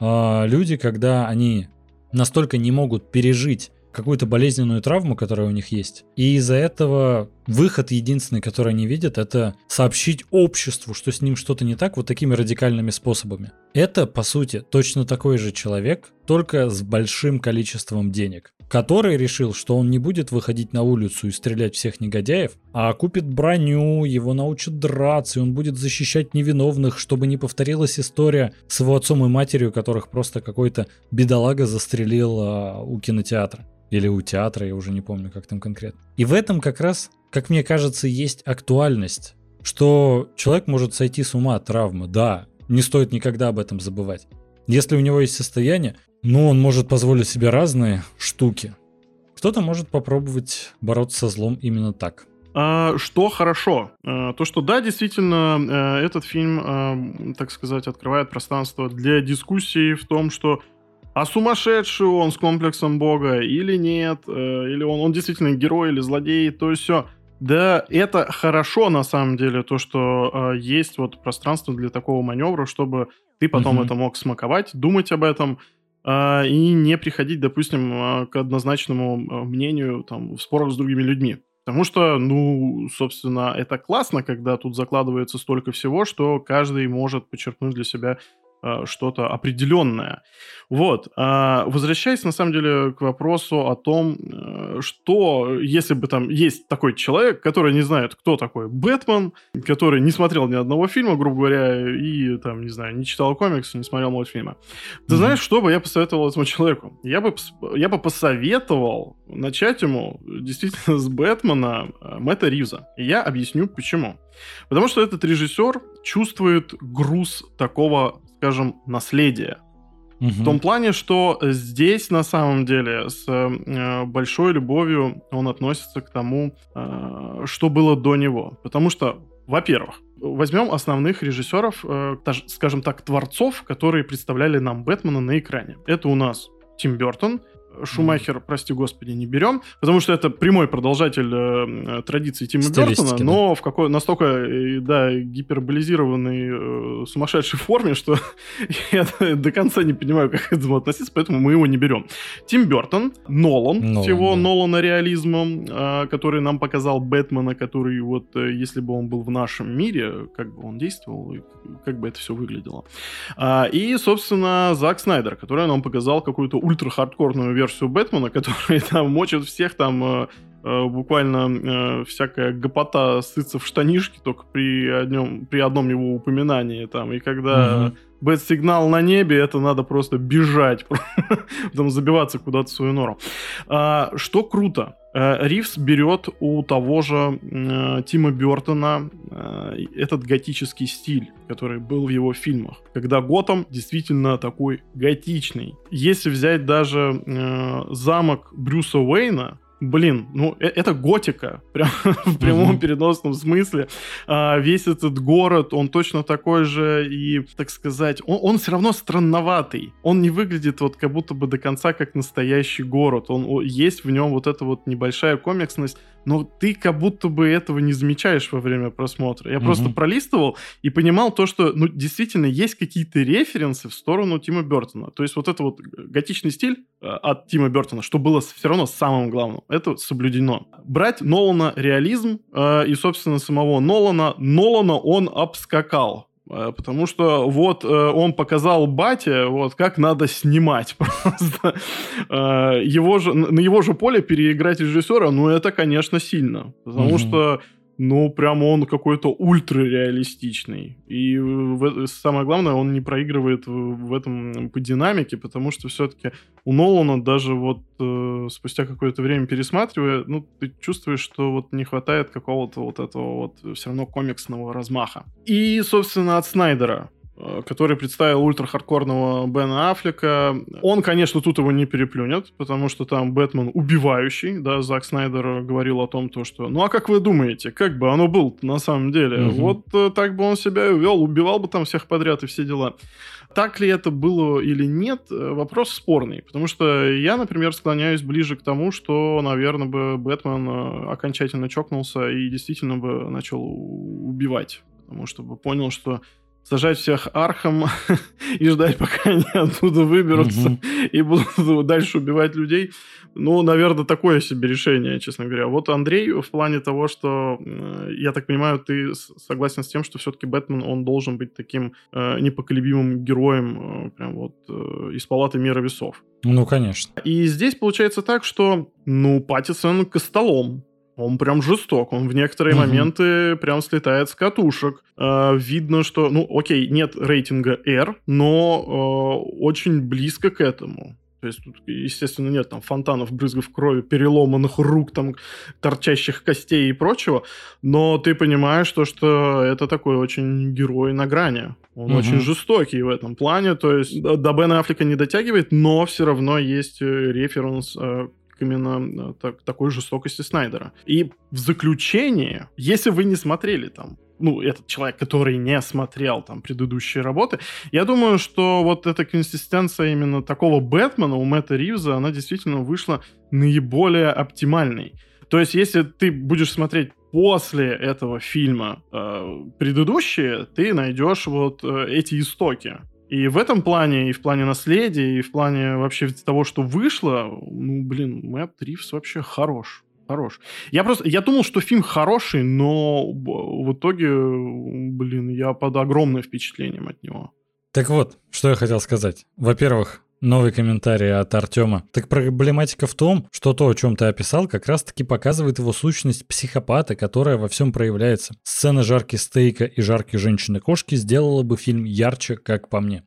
э, люди, когда они настолько не могут пережить какую-то болезненную травму, которая у них есть. И из-за этого выход единственный, который они видят, это сообщить обществу, что с ним что-то не так, вот такими радикальными способами. Это, по сути, точно такой же человек, только с большим количеством денег который решил, что он не будет выходить на улицу и стрелять всех негодяев, а купит броню, его научат драться, и он будет защищать невиновных, чтобы не повторилась история с его отцом и матерью, которых просто какой-то бедолага застрелил а, у кинотеатра. Или у театра, я уже не помню, как там конкретно. И в этом как раз, как мне кажется, есть актуальность, что человек может сойти с ума от травмы. Да, не стоит никогда об этом забывать. Если у него есть состояние, ну, он может позволить себе разные штуки. Кто-то может попробовать бороться со злом именно так. А, что хорошо? А, то, что да, действительно, э, этот фильм, а, так сказать, открывает пространство для дискуссии в том, что а сумасшедший он с комплексом бога или нет, э, или он, он действительно герой или злодей, то есть все. Да, это хорошо на самом деле, то, что э, есть вот пространство для такого маневра, чтобы ты потом угу. это мог смаковать, думать об этом э, и не приходить, допустим, э, к однозначному мнению там, в спорах с другими людьми. Потому что, ну, собственно, это классно, когда тут закладывается столько всего, что каждый может подчеркнуть для себя Э, что-то определенное. Вот. А, возвращаясь, на самом деле, к вопросу о том, э, что, если бы там есть такой человек, который не знает, кто такой Бэтмен, который не смотрел ни одного фильма, грубо говоря, и, там, не знаю, не читал комиксы, не смотрел мультфильмы. Ты mm-hmm. знаешь, что бы я посоветовал этому человеку? Я бы, я бы посоветовал начать ему действительно с Бэтмена э, Мэтта Ривза. И я объясню, почему. Потому что этот режиссер чувствует груз такого скажем, наследия. Угу. В том плане, что здесь на самом деле с э, большой любовью он относится к тому, э, что было до него. Потому что, во-первых, возьмем основных режиссеров, э, скажем так, творцов, которые представляли нам Бэтмена на экране. Это у нас Тим Бертон, Шумахер, прости господи, не берем, потому что это прямой продолжатель э, традиций Тима Бертона, да. но в какой настолько, э, да, гиперболизированной, э, сумасшедшей форме, что я до конца не понимаю, как к этому относиться, поэтому мы его не берем. Тим Бертон, Нолан, Нолан с его да. Нолана реализмом, э, который нам показал Бэтмена, который вот, э, если бы он был в нашем мире, как бы он действовал, и как бы это все выглядело. А, и, собственно, Зак Снайдер, который нам показал какую-то ультра-хардкорную версию Бэтмена, который там мочит всех там э, буквально э, всякая гопота сытся в штанишки только при одном, при одном его упоминании там. И когда угу. бэт-сигнал на небе, это надо просто бежать, потом забиваться куда-то в свою нору. А, что круто, Э, Ривз берет у того же э, Тима Бертона э, этот готический стиль, который был в его фильмах, когда Готэм действительно такой готичный. Если взять даже э, замок Брюса Уэйна, блин, ну э, это готика, прям в прямом переносном смысле. А, весь этот город, он точно такой же и, так сказать, он, он все равно странноватый. Он не выглядит вот как будто бы до конца как настоящий город. Он есть в нем вот эта вот небольшая комиксность, но ты как будто бы этого не замечаешь во время просмотра. Я mm просто пролистывал и понимал то, что, ну, действительно, есть какие-то референсы в сторону Тима Бертона. То есть вот это вот готичный стиль э, от Тима Бертона, что было все равно самым главным, это соблюдено. Брать Нолана реализм э, и, собственно, самого Нолана, Нолана он обскакал потому что вот э, он показал бате, вот как надо снимать просто. Э, его же, на его же поле переиграть режиссера, ну это, конечно, сильно. Потому что ну, прям он какой-то ультра-реалистичный. И в, самое главное, он не проигрывает в, в этом по динамике, потому что все-таки у Нолана даже вот э, спустя какое-то время пересматривая, ну, ты чувствуешь, что вот не хватает какого-то вот этого вот все равно комиксного размаха. И, собственно, от Снайдера. Э, который представил ультра-хардкорного Бена Аффлека. Он, конечно, тут его не переплюнет, потому что там Бэтмен убивающий, да, Зак Снайдер говорил о том, то, что, ну а как вы думаете, как бы оно было на самом деле? Угу. Вот э, так бы он себя вел, убивал бы там всех подряд и все дела. Так ли это было или нет, э, вопрос спорный, потому что я, например, склоняюсь ближе к тому, что, наверное, бы Бэтмен окончательно чокнулся и действительно бы начал убивать, потому что бы понял, что сажать всех архом и ждать, пока они оттуда выберутся угу. и будут дальше убивать людей. Ну, наверное, такое себе решение, честно говоря. Вот Андрей в плане того, что, я так понимаю, ты согласен с тем, что все-таки Бэтмен, он должен быть таким э, непоколебимым героем, э, прям вот э, из палаты мира весов. Ну, конечно. И здесь получается так, что, ну, Паттисон костолом он прям жесток, он в некоторые угу. моменты прям слетает с катушек. Э, видно, что, ну, окей, нет рейтинга R, но э, очень близко к этому. То есть тут, естественно, нет там фонтанов, брызгов крови, переломанных рук, там, торчащих костей и прочего, но ты понимаешь, то, что это такой очень герой на грани. Он угу. очень жестокий в этом плане, то есть до Бена Аффлека не дотягивает, но все равно есть э, референс э, именно так, такой жестокости Снайдера. И в заключение, если вы не смотрели там ну, этот человек, который не смотрел там предыдущие работы, я думаю, что вот эта консистенция именно такого Бэтмена у Мэтта Ривза, она действительно вышла наиболее оптимальной. То есть, если ты будешь смотреть после этого фильма э, предыдущие, ты найдешь вот э, эти истоки. И в этом плане, и в плане наследия, и в плане вообще того, что вышло, ну, блин, Мэтт Ривз вообще хорош. Хорош. Я просто, я думал, что фильм хороший, но в итоге, блин, я под огромным впечатлением от него. Так вот, что я хотел сказать. Во-первых, Новый комментарий от Артема. Так проблематика в том, что то, о чем ты описал, как раз-таки показывает его сущность психопата, которая во всем проявляется. Сцена жарки стейка и жарки женщины-кошки сделала бы фильм ярче, как по мне.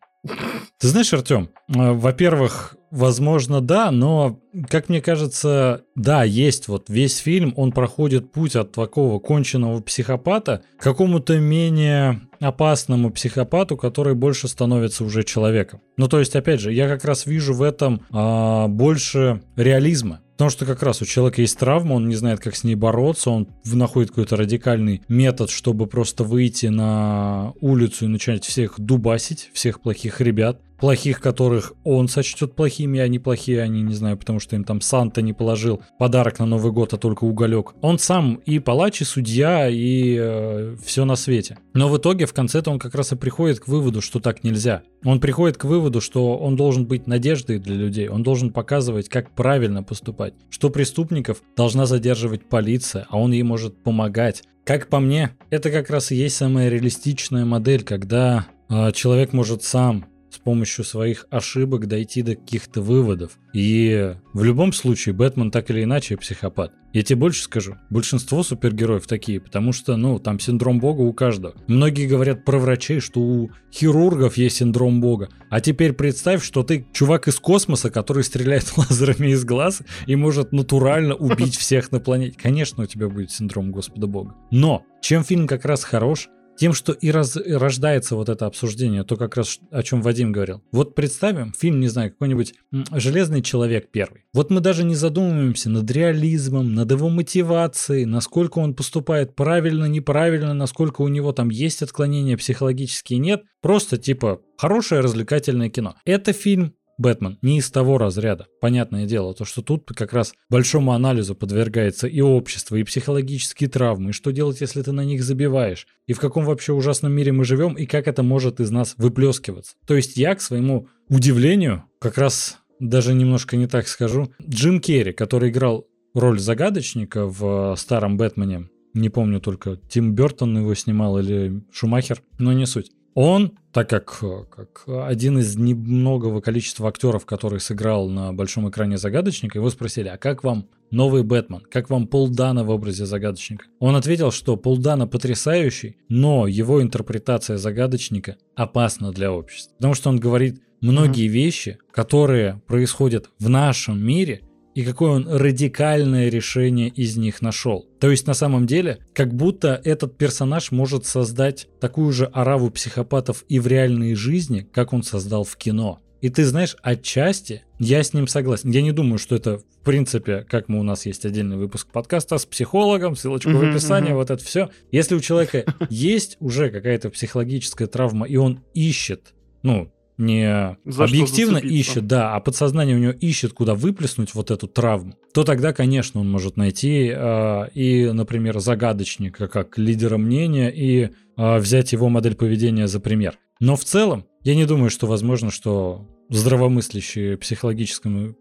Ты знаешь, Артем, э, во-первых, возможно, да, но, как мне кажется, да, есть вот весь фильм, он проходит путь от такого конченного психопата к какому-то менее опасному психопату, который больше становится уже человеком. Ну, то есть, опять же, я как раз вижу в этом а, больше реализма. Потому что как раз у человека есть травма, он не знает, как с ней бороться, он находит какой-то радикальный метод, чтобы просто выйти на улицу и начать всех дубасить, всех плохих ребят плохих, которых он сочтет плохими, а не плохие они, не знаю, потому что им там Санта не положил подарок на Новый год, а только уголек. Он сам и палач, и судья, и э, все на свете. Но в итоге в конце-то он как раз и приходит к выводу, что так нельзя. Он приходит к выводу, что он должен быть надеждой для людей, он должен показывать, как правильно поступать, что преступников должна задерживать полиция, а он ей может помогать. Как по мне, это как раз и есть самая реалистичная модель, когда э, человек может сам с помощью своих ошибок дойти до каких-то выводов. И в любом случае Бэтмен так или иначе психопат. Я тебе больше скажу, большинство супергероев такие, потому что, ну, там синдром бога у каждого. Многие говорят про врачей, что у хирургов есть синдром бога. А теперь представь, что ты чувак из космоса, который стреляет лазерами из глаз и может натурально убить всех на планете. Конечно, у тебя будет синдром Господа Бога. Но чем фильм как раз хорош, тем, что и раз, рождается вот это обсуждение, то как раз о чем Вадим говорил. Вот представим фильм, не знаю, какой-нибудь «Железный человек первый». Вот мы даже не задумываемся над реализмом, над его мотивацией, насколько он поступает правильно, неправильно, насколько у него там есть отклонения психологические, нет. Просто типа хорошее развлекательное кино. Это фильм Бэтмен не из того разряда. Понятное дело, то, что тут как раз большому анализу подвергается и общество, и психологические травмы, и что делать, если ты на них забиваешь, и в каком вообще ужасном мире мы живем, и как это может из нас выплескиваться. То есть я, к своему удивлению, как раз даже немножко не так скажу, Джим Керри, который играл роль загадочника в старом Бэтмене, не помню только, Тим Бертон его снимал или Шумахер, но не суть. Он, так как, как один из немногого количества актеров, который сыграл на большом экране загадочника, его спросили, а как вам новый Бэтмен? Как вам Пол Дана в образе загадочника? Он ответил, что Пол Дана потрясающий, но его интерпретация загадочника опасна для общества. Потому что он говорит многие mm-hmm. вещи, которые происходят в нашем мире, и какое он радикальное решение из них нашел. То есть на самом деле, как будто этот персонаж может создать такую же ораву психопатов и в реальной жизни, как он создал в кино. И ты знаешь, отчасти я с ним согласен. Я не думаю, что это в принципе, как мы у нас есть отдельный выпуск подкаста с психологом, ссылочку в описании, вот это все. Если у человека есть уже какая-то психологическая травма, и он ищет, ну, не За объективно ищет, да, а подсознание у него ищет, куда выплеснуть вот эту травму, то тогда, конечно, он может найти э, и, например, загадочника как лидера мнения и э, взять его модель поведения за пример. Но в целом, я не думаю, что возможно, что здравомыслящие, психологически,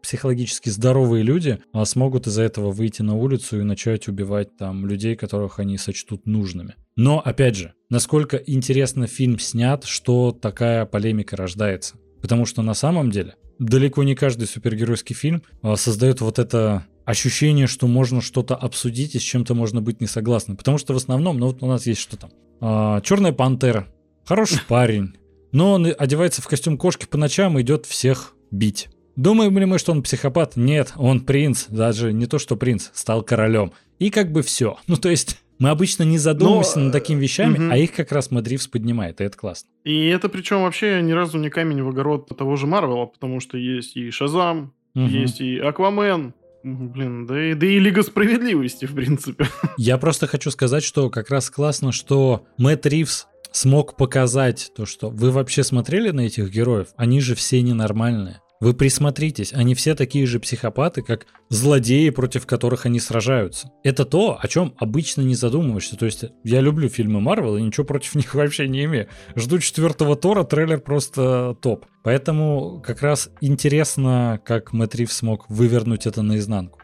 психологически здоровые люди а, смогут из-за этого выйти на улицу и начать убивать там людей, которых они сочтут нужными. Но, опять же, насколько интересно фильм снят, что такая полемика рождается. Потому что на самом деле далеко не каждый супергеройский фильм а, создает вот это ощущение, что можно что-то обсудить и с чем-то можно быть не согласным. Потому что в основном, ну вот у нас есть что там. А, Черная пантера, хороший парень, но он одевается в костюм кошки по ночам и идет всех бить. Думаем ли мы, что он психопат? Нет, он принц, даже не то что принц, стал королем. И как бы все. Ну то есть мы обычно не задумываемся Но, над такими вещами, угу. а их как раз Мадривс поднимает, и это классно. И это причем вообще ни разу не камень в огород того же Марвела, потому что есть и Шазам, угу. есть и Аквамен, Блин, да и, да и Лига Справедливости, в принципе. Я просто хочу сказать, что как раз классно, что Мэтт Ривз смог показать то, что вы вообще смотрели на этих героев, они же все ненормальные. Вы присмотритесь, они все такие же психопаты, как злодеи, против которых они сражаются. Это то, о чем обычно не задумываешься. То есть я люблю фильмы Марвел и ничего против них вообще не имею. Жду четвертого Тора, трейлер просто топ. Поэтому как раз интересно, как Мэтт Рив смог вывернуть это наизнанку.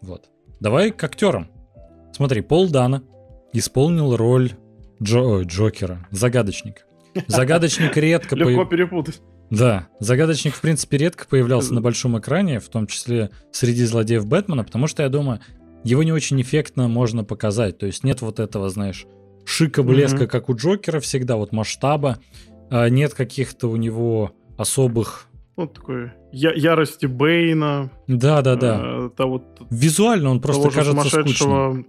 Вот. Давай к актерам. Смотри, Пол Дана исполнил роль Джо... Ой, Джокера, Загадочник. Загадочник редко... Легко перепутать. Да, Загадочник, в принципе, редко появлялся на большом экране, в том числе среди злодеев Бэтмена, потому что, я думаю, его не очень эффектно можно показать. То есть нет вот этого, знаешь, шика, блеска, mm-hmm. как у Джокера всегда, вот масштаба. А нет каких-то у него особых вот такой я, ярости Бейна. Да, да, да. Э, то вот, Визуально он просто кажется скучным.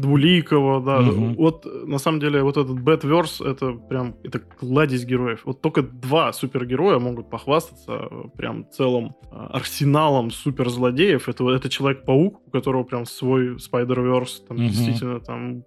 Двуликого, да. Угу. Вот на самом деле вот этот Batverse это прям это кладезь героев. Вот только два супергероя могут похвастаться э, прям целым э, арсеналом суперзлодеев. Это это Человек-паук, у которого прям свой Spider-Verse, там угу. действительно там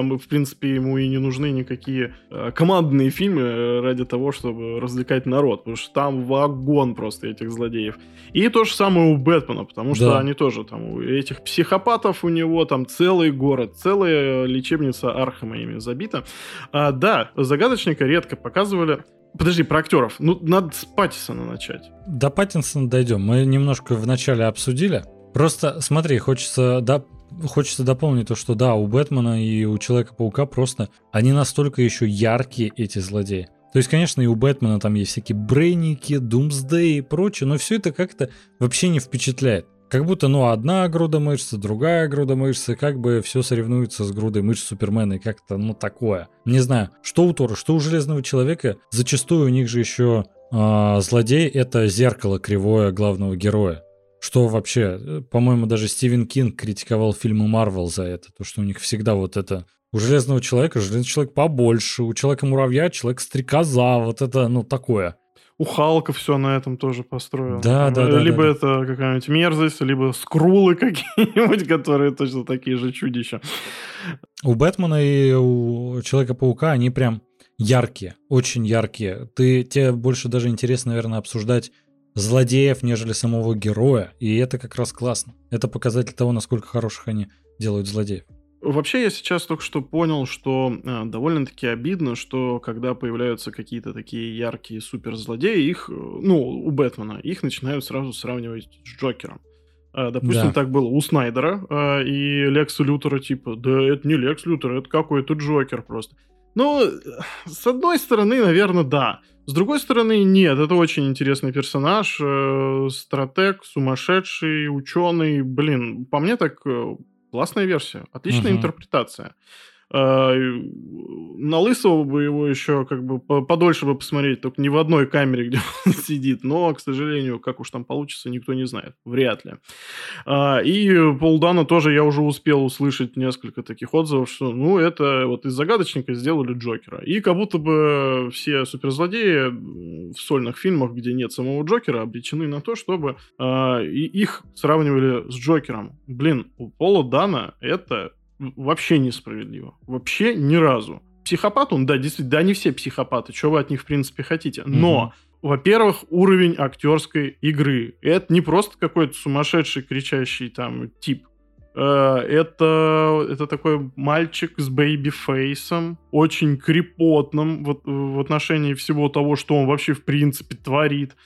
там, в принципе, ему и не нужны никакие э, командные фильмы э, ради того, чтобы развлекать народ, потому что там вагон просто этих злодеев. И то же самое у Бэтмена, потому что да. они тоже там, у этих психопатов у него там целый город, целая лечебница Архама ими забита. А, да, Загадочника редко показывали. Подожди, про актеров. Ну, надо с Паттисона начать. До Паттинсона дойдем. Мы немножко вначале обсудили. Просто смотри, хочется да, хочется дополнить то, что да, у Бэтмена и у Человека-паука просто они настолько еще яркие, эти злодеи. То есть, конечно, и у Бэтмена там есть всякие Брейники, Думсдей и прочее, но все это как-то вообще не впечатляет. Как будто, ну, одна груда мышц, другая груда мышц, как бы все соревнуется с грудой мышц Супермена, и как-то, ну, такое. Не знаю, что у Тора, что у Железного Человека, зачастую у них же еще э, злодей — это зеркало кривое главного героя. Что вообще, э, по-моему, даже Стивен Кинг критиковал фильмы Марвел за это, то, что у них всегда вот это у Железного Человека Железный Человек побольше, у Человека-муравья Человек-стрекоза, вот это, ну, такое. У Халка все на этом тоже построено. Да, да, да. Либо да, это какая-нибудь мерзость, либо скрулы какие-нибудь, которые точно такие же чудища. У Бэтмена и у Человека-паука они прям яркие, очень яркие. Ты, тебе больше даже интересно, наверное, обсуждать злодеев, нежели самого героя. И это как раз классно. Это показатель того, насколько хороших они делают злодеев. Вообще, я сейчас только что понял, что э, довольно-таки обидно, что когда появляются какие-то такие яркие суперзлодеи, их, э, ну, у Бэтмена, их начинают сразу сравнивать с Джокером. Э, допустим, да. так было у Снайдера э, и Лекса Лютера, типа, да это не Лекс Лютер, это какой-то Джокер просто. Ну, с одной стороны, наверное, да. С другой стороны, нет, это очень интересный персонаж, э, стратег, сумасшедший, ученый. Блин, по мне так э, классная версия, отличная uh-huh. интерпретация. Э, на Лысого бы его еще как бы подольше бы посмотреть, только не в одной камере, где он сидит. Но, к сожалению, как уж там получится, никто не знает. Вряд ли. А, и Пол Дана тоже я уже успел услышать несколько таких отзывов, что, ну, это вот из загадочника сделали Джокера. И как будто бы все суперзлодеи в сольных фильмах, где нет самого Джокера, обречены на то, чтобы э, их сравнивали с Джокером. Блин, у Пола Дано это вообще несправедливо. Вообще ни разу. Психопат он, да, действительно, да, они все психопаты, что вы от них, в принципе, хотите. Но, mm-hmm. во-первых, уровень актерской игры. Это не просто какой-то сумасшедший, кричащий там тип. Э, это, это такой мальчик с baby-face ом, очень кропотливым в, в отношении всего того, что он вообще в принципе творит.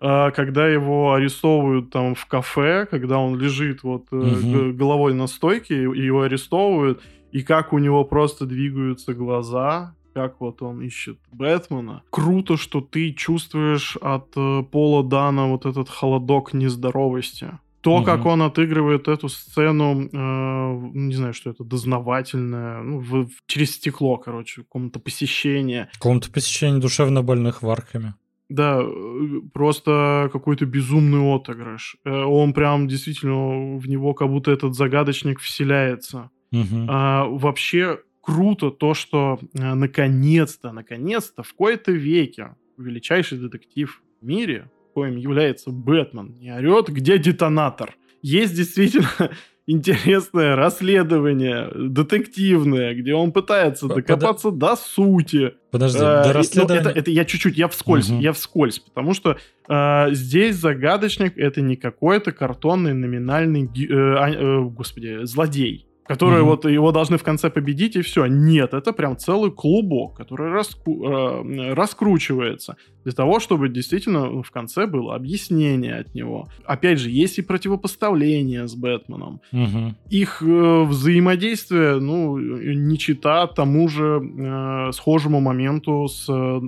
Э, когда его арестовывают там в кафе, когда он лежит вот угу. головой на стойке, его арестовывают, и как у него просто двигаются глаза, как вот он ищет Бэтмена. Круто, что ты чувствуешь от Пола Дана вот этот холодок нездоровости то, угу. как он отыгрывает эту сцену, э, не знаю, что это, дознавательное, ну, в, через стекло, короче, комната посещения. Комната посещения душевно больных в Архаме. Да, э, просто какой-то безумный отыгрыш. Э, он прям действительно в него как будто этот загадочник вселяется. Угу. А, вообще круто то, что э, наконец-то, наконец-то в кои-то веке величайший детектив в мире коим является Бэтмен, не орет, где детонатор. Есть действительно интересное расследование, детективное, где он пытается Под... докопаться до сути. Подожди, а, до расследования... Ну, это, это я чуть-чуть, я вскользь, угу. я вскользь, потому что а, здесь загадочник это не какой-то картонный номинальный, э, а, э, господи, злодей которые mm-hmm. вот его должны в конце победить, и все. Нет, это прям целый клубок, который раску- э, раскручивается для того, чтобы действительно в конце было объяснение от него. Опять же, есть и противопоставление с Бэтменом. Mm-hmm. Их э, взаимодействие, ну, не чита тому же э, схожему моменту с э,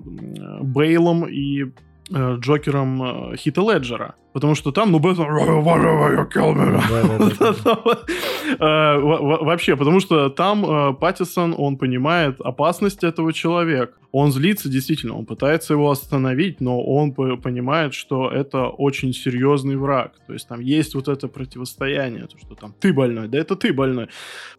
Бейлом и Джокером э, Хита Леджера. Потому что там, ну, Бэтмен... Э, вообще, потому что там э, Паттисон, он понимает опасность этого человека. Он злится, действительно, он пытается его остановить, но он понимает, что это очень серьезный враг. То есть там есть вот это противостояние, то, что там ты больной, да это ты больной.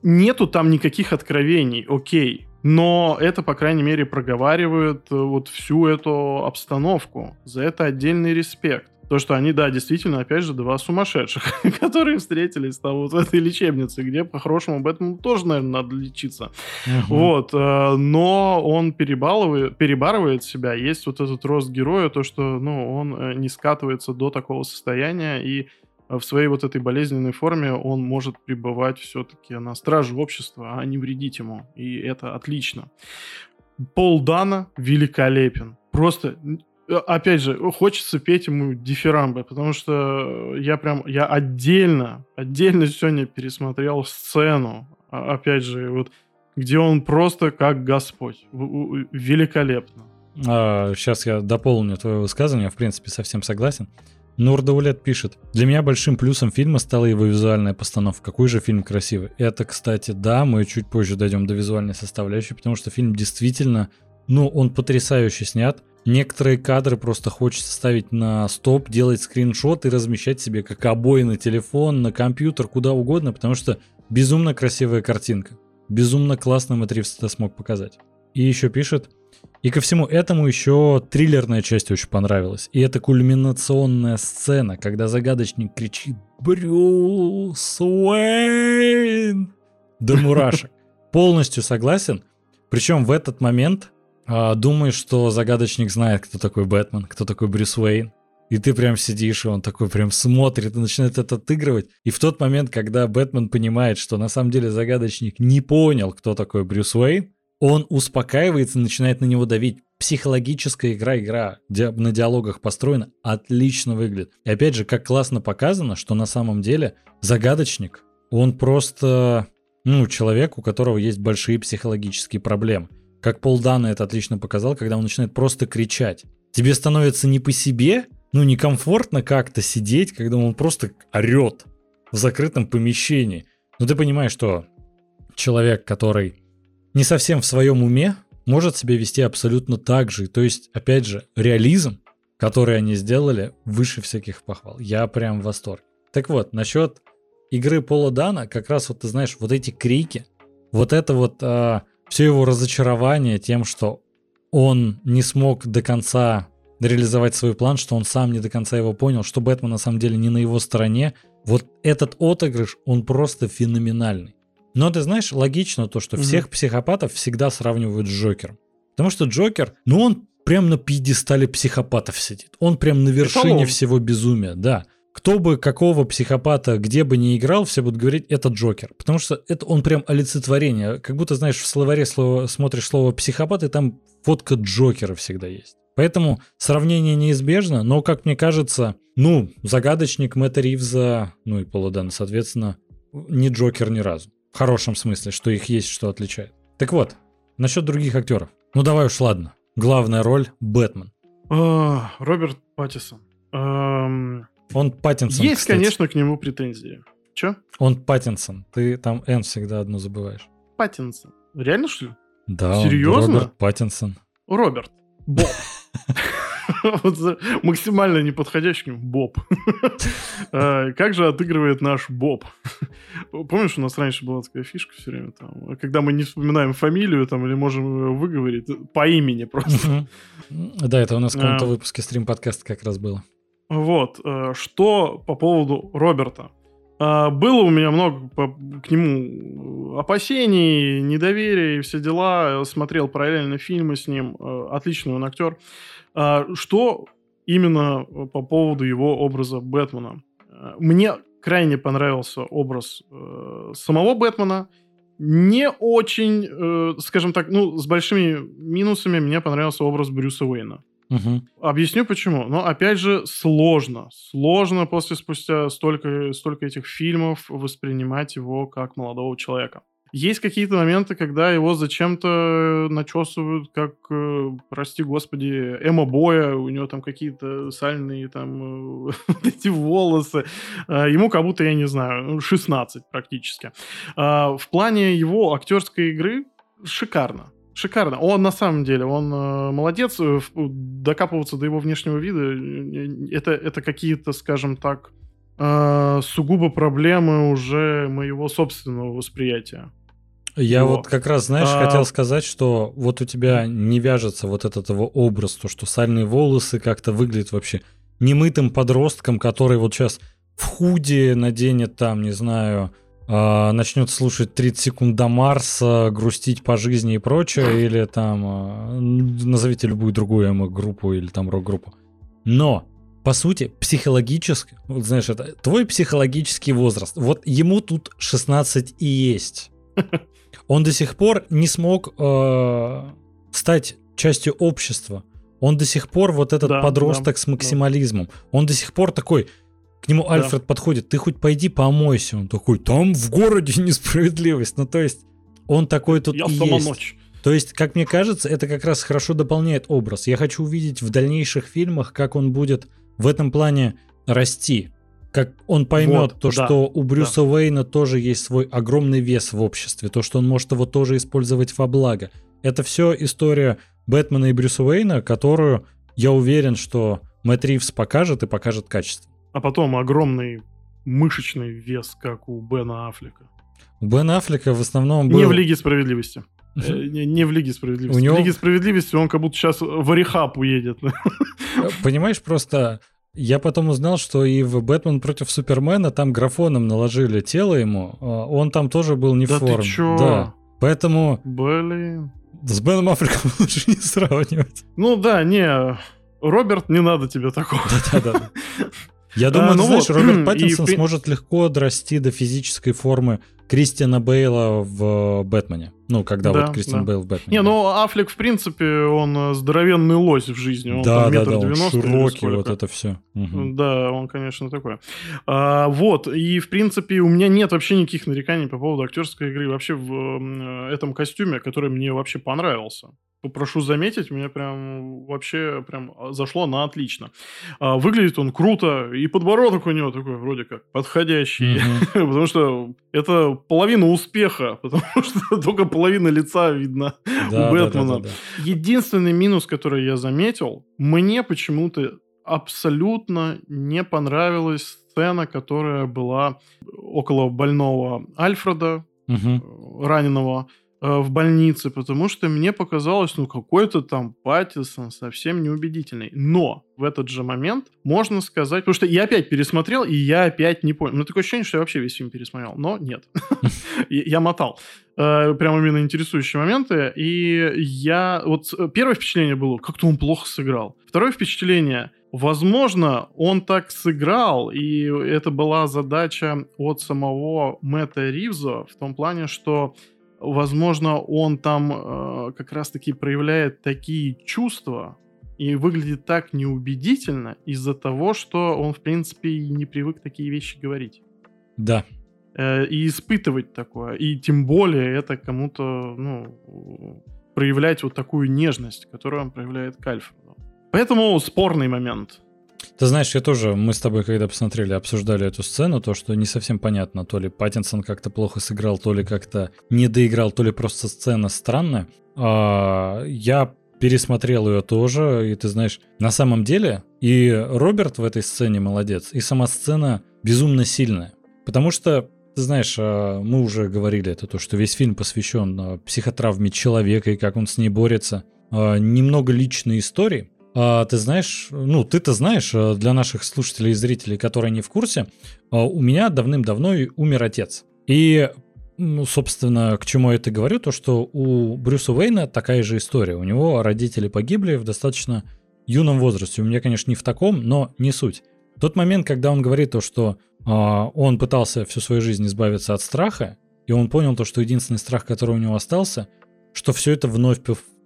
Нету там никаких откровений, окей. Но это, по крайней мере, проговаривает э, вот всю эту обстановку. За это отдельный респект. То, что они, да, действительно, опять же, два сумасшедших, которые встретились там вот в этой лечебнице, где по-хорошему об этом тоже, наверное, надо лечиться. Uh-huh. Вот. Э, но он перебалывает, перебарывает себя. Есть вот этот рост героя, то, что, ну, он э, не скатывается до такого состояния, и в своей вот этой болезненной форме он может пребывать все-таки на страже общества, а не вредить ему. И это отлично. Пол Дана великолепен. Просто Э, опять же, хочется петь ему дифирамбы, потому что я прям, я отдельно, отдельно сегодня пересмотрел сцену, а, опять же, вот, где он просто как Господь, великолепно. А, сейчас я дополню твое высказывание, в принципе, совсем согласен. Нурдаулет пишет, для меня большим плюсом фильма стала его визуальная постановка. Какой же фильм красивый. Это, кстати, да, мы чуть позже дойдем до визуальной составляющей, потому что фильм действительно, ну, он потрясающе снят. Некоторые кадры просто хочется ставить на стоп, делать скриншот и размещать себе как обои на телефон, на компьютер, куда угодно, потому что безумно красивая картинка. Безумно классно Матрикс это смог показать. И еще пишет, и ко всему этому еще триллерная часть очень понравилась. И это кульминационная сцена, когда загадочник кричит «Брюс Уэйн!» До мурашек. Полностью согласен. Причем в этот момент а, думаешь, что загадочник знает, кто такой Бэтмен, кто такой Брюс Уэйн. И ты прям сидишь, и он такой прям смотрит и начинает это отыгрывать. И в тот момент, когда Бэтмен понимает, что на самом деле загадочник не понял, кто такой Брюс Уэйн, он успокаивается и начинает на него давить. Психологическая игра, игра на диалогах построена, отлично выглядит. И опять же, как классно показано, что на самом деле загадочник, он просто, ну, человек, у которого есть большие психологические проблемы. Как Пол Дана это отлично показал, когда он начинает просто кричать. Тебе становится не по себе, ну, некомфортно как-то сидеть, когда он просто орет в закрытом помещении. Но ты понимаешь, что человек, который не совсем в своем уме, может себя вести абсолютно так же. То есть, опять же, реализм, который они сделали, выше всяких похвал. Я прям в восторге. Так вот, насчет игры Пола Дана, как раз вот ты знаешь, вот эти крики, вот это вот а, все его разочарование тем, что он не смог до конца реализовать свой план, что он сам не до конца его понял, что Бэтмен на самом деле не на его стороне. Вот этот отыгрыш, он просто феноменальный. Но ты знаешь, логично то, что mm-hmm. всех психопатов всегда сравнивают с Джокером. Потому что Джокер, ну он прям на пьедестале психопатов сидит. Он прям на вершине Эталон. всего безумия, да. Кто бы какого психопата где бы ни играл, все будут говорить, это Джокер. Потому что это он прям олицетворение. Как будто, знаешь, в словаре слово, смотришь слово психопат, и там фотка Джокера всегда есть. Поэтому сравнение неизбежно, но, как мне кажется, ну, загадочник Мэтта Ривза, ну и Пола соответственно, не Джокер ни разу. В хорошем смысле, что их есть, что отличает. Так вот, насчет других актеров. Ну давай уж ладно. Главная роль — Бэтмен. А, Роберт Паттисон. Эм... Он Паттинсон, Есть, кстати. конечно, к нему претензии. Чё? Он Паттинсон. Ты там Н всегда одну забываешь. Паттинсон. Реально, что ли? Да, Серьезно? Роберт Паттинсон. Роберт. Боб. Максимально неподходящий Боб. А, как же отыгрывает наш Боб? Помнишь, у нас раньше была такая фишка все время, там, когда мы не вспоминаем фамилию там, или можем выговорить по имени просто. Да, это у нас в каком-то а. выпуске стрим-подкаста как раз было. Вот. Э, что по поводу Роберта? А, было у меня много к нему опасений, недоверия и все дела. Смотрел параллельно фильмы с ним. Э, отличный он актер. А, что именно по поводу его образа Бэтмена? Э, мне крайне понравился образ э, самого Бэтмена. Не очень, скажем так, ну, с большими минусами мне понравился образ Брюса Уэйна. Угу. Объясню почему. Но опять же, сложно. Сложно после спустя столько, столько этих фильмов воспринимать его как молодого человека. Есть какие-то моменты, когда его зачем-то начесывают, как, э, прости господи, Эмо Боя, у него там какие-то сальные там э, эти волосы. А, ему как будто, я не знаю, 16 практически. А, в плане его актерской игры шикарно. Шикарно. Он на самом деле, он э, молодец. Э, докапываться до его внешнего вида, э, это, это какие-то, скажем так, э, сугубо проблемы уже моего собственного восприятия. Я его. вот как раз, знаешь, а... хотел сказать, что вот у тебя не вяжется вот этот его образ, то, что сальные волосы как-то выглядят вообще немытым подростком, который вот сейчас в худе наденет там, не знаю, э, начнет слушать 30 секунд до Марса, грустить по жизни и прочее, или там э, назовите любую другую эмо-группу или там рок-группу. Но, по сути, психологически, вот знаешь, это твой психологический возраст, вот ему тут 16 и есть. Он до сих пор не смог э, стать частью общества. Он до сих пор вот этот да, подросток да, с максимализмом. Да. Он до сих пор такой, к нему Альфред да. подходит, ты хоть пойди помойся. Он такой, там в городе несправедливость. Ну, то есть, он такой тут Я и есть. Ночь. То есть, как мне кажется, это как раз хорошо дополняет образ. Я хочу увидеть в дальнейших фильмах, как он будет в этом плане расти. Как он поймет вот, то, да, что у Брюса да. Уэйна тоже есть свой огромный вес в обществе, то, что он может его тоже использовать во благо. Это все история Бэтмена и Брюса Уэйна, которую я уверен, что Мэтт Ривз покажет и покажет качественно а потом огромный мышечный вес, как у Бена Аффлека. У Бена Аффлека в основном был... Не в Лиге Справедливости. Э, не, не в Лиге Справедливости. У него... В Лиге Справедливости он как будто сейчас в Орехап уедет. Понимаешь, просто я потом узнал, что и в «Бэтмен против Супермена» там графоном наложили тело ему. А он там тоже был не да в форме. Ты чё? Да. Поэтому... Блин. С Беном Аффлеком лучше не сравнивать. Ну да, не... Роберт, не надо тебе такого. Да-да-да. Я думаю, а, ну ты знаешь, вот. Роберт Паттинсон и... сможет легко дорасти до физической формы Кристиана Бейла в Бэтмене. Ну, когда да, вот Кристиан да. Бейл в Бэтмене. Не, ну Аффлек, в принципе, он э, здоровенный лось в жизни. Он да, там да, да, он широкий, вот это все. Угу. Да, он, конечно, такой. А, вот, и, в принципе, у меня нет вообще никаких нареканий по поводу актерской игры вообще в э, этом костюме, который мне вообще понравился прошу заметить, мне прям вообще прям а, зашло на отлично. А, выглядит он круто, и подбородок у него такой вроде как подходящий, mm-hmm. потому что это половина успеха, потому что только половина лица видно да, у Бэтмена. Да, да. Единственный минус, который я заметил, мне почему-то абсолютно не понравилась сцена, которая была около больного Альфреда, угу. раненого, в больнице, потому что мне показалось, ну, какой-то там Паттисон совсем неубедительный. Но в этот же момент можно сказать, потому что я опять пересмотрел, и я опять не понял. Ну, такое ощущение, что я вообще весь фильм пересмотрел, но нет. Я мотал. Э, прямо именно интересующие моменты. И я... Вот э, первое впечатление было, как-то он плохо сыграл. Второе впечатление, Возможно, он так сыграл, и это была задача от самого Мэтта Ривза в том плане, что возможно, он там э, как раз-таки проявляет такие чувства и выглядит так неубедительно из-за того, что он, в принципе, и не привык такие вещи говорить. Да. Э, и испытывать такое. И тем более это кому-то, ну, проявлять вот такую нежность, которую он проявляет к Альфреду. Поэтому спорный момент. Ты знаешь, я тоже, мы с тобой, когда посмотрели, обсуждали эту сцену, то, что не совсем понятно, то ли Паттинсон как-то плохо сыграл, то ли как-то не доиграл, то ли просто сцена странная. А, я пересмотрел ее тоже, и ты знаешь, на самом деле и Роберт в этой сцене молодец, и сама сцена безумно сильная. Потому что, ты знаешь, а, мы уже говорили это, то, что весь фильм посвящен а, психотравме человека и как он с ней борется. Немного личной истории, а, ты знаешь, ну, ты-то знаешь, э, для наших слушателей и зрителей, которые не в курсе, э, у меня давным-давно умер отец. И, ну, собственно, к чему я это говорю, то, что у Брюса Уэйна такая же история. У него родители погибли в достаточно юном возрасте. У меня, конечно, не в таком, но не суть. Тот момент, когда он говорит то, что э, он пытался всю свою жизнь избавиться от страха, и он понял то, что единственный страх, который у него остался, что все это вновь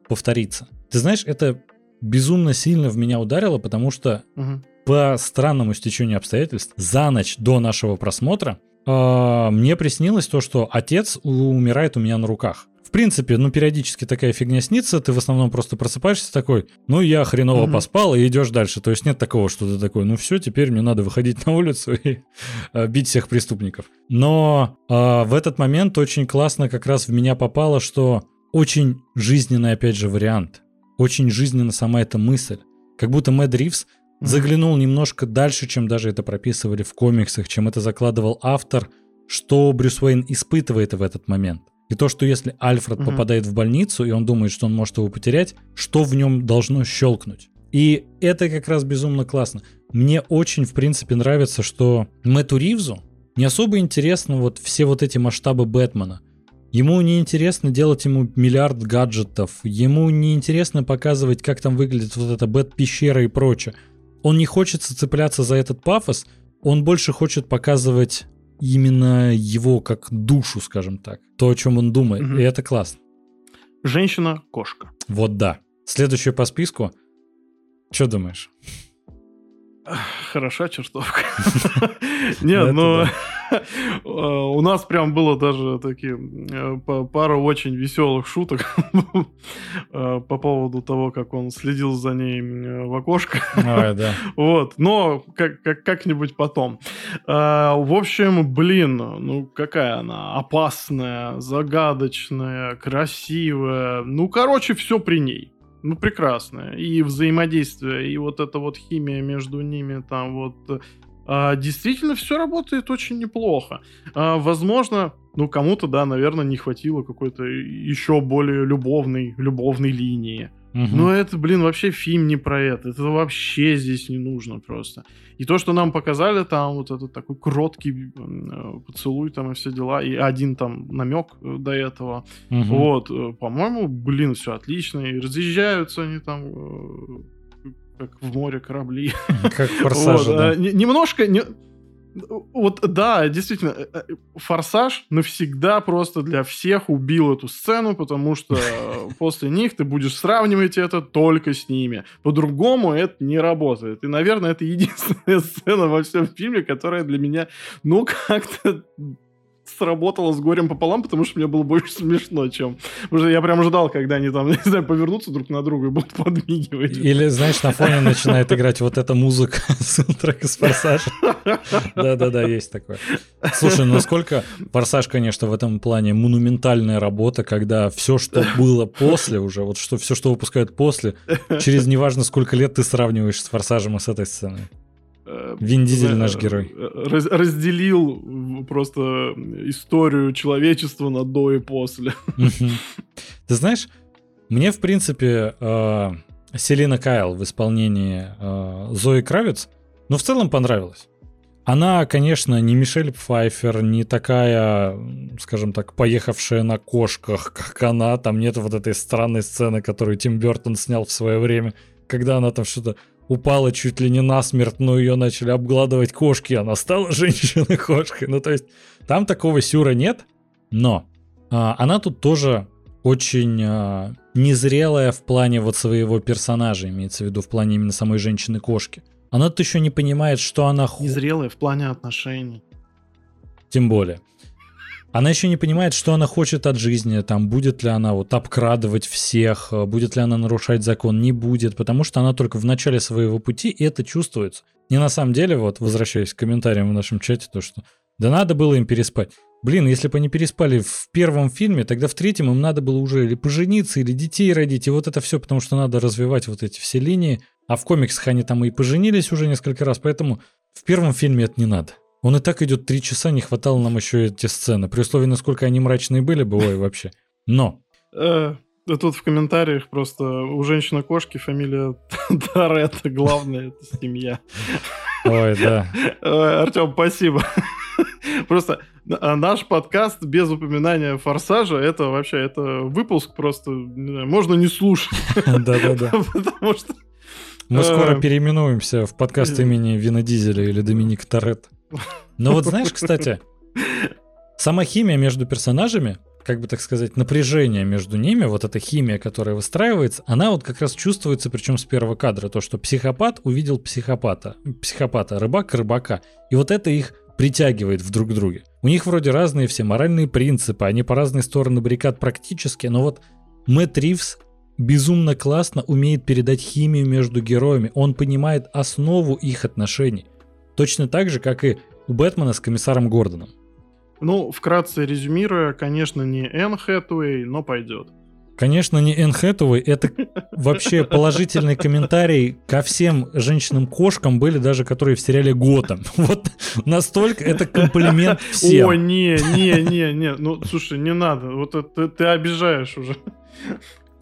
повторится. Ты знаешь, это безумно сильно в меня ударило, потому что угу. по странному стечению обстоятельств за ночь до нашего просмотра э, мне приснилось то, что отец умирает у меня на руках. В принципе, ну, периодически такая фигня снится, ты в основном просто просыпаешься такой, ну, я хреново угу. поспал и идешь дальше. То есть нет такого, что ты такой, ну, все, теперь мне надо выходить на улицу и э, бить всех преступников. Но э, в этот момент очень классно как раз в меня попало, что очень жизненный, опять же, вариант очень жизненно сама эта мысль. Как будто Мэд Ривз заглянул немножко дальше, чем даже это прописывали в комиксах, чем это закладывал автор, что Брюс Уэйн испытывает в этот момент. И то, что если Альфред угу. попадает в больницу, и он думает, что он может его потерять, что в нем должно щелкнуть. И это как раз безумно классно. Мне очень, в принципе, нравится, что Мэтту Ривзу не особо интересно вот все вот эти масштабы Бэтмена. Ему не интересно делать ему миллиард гаджетов, ему не интересно показывать, как там выглядит вот эта бэт-пещера и прочее. Он не хочет цепляться за этот пафос, он больше хочет показывать именно его как душу, скажем так. То, о чем он думает. Угу. И это классно. Женщина-кошка. Вот да. Следующее по списку. Что думаешь? Хороша чертовка. Нет, ну... У нас прям было даже такие э, пару очень веселых шуток э, по поводу того, как он следил за ней в окошко. Ой, да. Вот, но как, как, как-нибудь потом. Э, в общем, блин, ну какая она? Опасная, загадочная, красивая. Ну, короче, все при ней ну, прекрасная. И взаимодействие, и вот эта вот химия между ними, там вот... А, действительно, все работает очень неплохо. А, возможно, ну, кому-то, да, наверное, не хватило какой-то еще более любовной, любовной линии. Угу. Но это, блин, вообще фильм не про это. Это вообще здесь не нужно просто. И то, что нам показали там, вот этот такой кроткий э, поцелуй там и все дела, и один там намек э, до этого. Угу. Вот, э, по-моему, блин, все отлично. И разъезжаются они там как в море корабли. Как форсажи, вот, да. Немножко... Не, вот да, действительно, э, э, Форсаж навсегда просто для всех убил эту сцену, потому что после них ты будешь сравнивать это только с ними. По-другому это не работает. И, наверное, это единственная сцена во всем фильме, которая для меня, ну, как-то сработало с горем пополам, потому что мне было больше смешно, чем... Потому что я прям ждал, когда они там, не знаю, повернутся друг на друга и будут подмигивать. Или, знаешь, на фоне начинает играть вот эта музыка с трека с «Форсажа». Да-да-да, есть такое. Слушай, ну насколько «Форсаж», конечно, в этом плане монументальная работа, когда все, что было после уже, вот что все, что выпускают после, через неважно сколько лет ты сравниваешь с «Форсажем» и с этой сценой. Э, Вин Дизель наш э, герой. Раз, разделил просто историю человечества на до и после. Ты знаешь, мне, в принципе, э, Селина Кайл в исполнении Зои Кравец, ну, в целом понравилась. Она, конечно, не Мишель Пфайфер, не такая, скажем так, поехавшая на кошках, как она. Там нет вот этой странной сцены, которую Тим Бертон снял в свое время, когда она там что-то упала чуть ли не насмерть, но ее начали обгладывать кошки, она стала женщиной-кошкой. Ну, то есть там такого сюра нет, но а, она тут тоже очень а, незрелая в плане вот своего персонажа, имеется в виду в плане именно самой женщины-кошки. Она тут еще не понимает, что она... Незрелая в плане отношений. Тем более. Она еще не понимает, что она хочет от жизни, там, будет ли она вот обкрадывать всех, э, будет ли она нарушать закон, не будет, потому что она только в начале своего пути, и это чувствуется. Не на самом деле, вот, возвращаясь к комментариям в нашем чате, то, что да надо было им переспать. Блин, если бы они переспали в первом фильме, тогда в третьем им надо было уже или пожениться, или детей родить, и вот это все, потому что надо развивать вот эти все линии. А в комиксах они там и поженились уже несколько раз, поэтому в первом фильме это не надо. Он и так идет три часа, не хватало нам еще эти сцены. При условии, насколько они мрачные были бы, ой, вообще. Но... Э, тут в комментариях просто у женщины-кошки фамилия Торетто, главное, это семья. Ой, да. Артем, спасибо. Просто а наш подкаст без упоминания форсажа это вообще это выпуск просто можно не слушать. Да-да-да. Потому что мы скоро э, переименуемся в подкаст имени Вина Дизеля или Доминика Торетто. Но вот знаешь, кстати, сама химия между персонажами, как бы так сказать, напряжение между ними, вот эта химия, которая выстраивается, она вот как раз чувствуется, причем с первого кадра, то, что психопат увидел психопата, психопата, рыбак рыбака, и вот это их притягивает в друг друге. У них вроде разные все моральные принципы, они по разные стороны баррикад практически, но вот Мэтт Ривз безумно классно умеет передать химию между героями, он понимает основу их отношений – Точно так же, как и у Бэтмена с комиссаром Гордоном. Ну, вкратце резюмируя, конечно, не Энн Хэтуэй, но пойдет. Конечно, не Энн Хэтуэй, это вообще положительный комментарий ко всем женщинам-кошкам были даже, которые в сериале Готэм. Вот настолько это комплимент всем. О, не, не, не, не, ну, слушай, не надо, вот это ты обижаешь уже.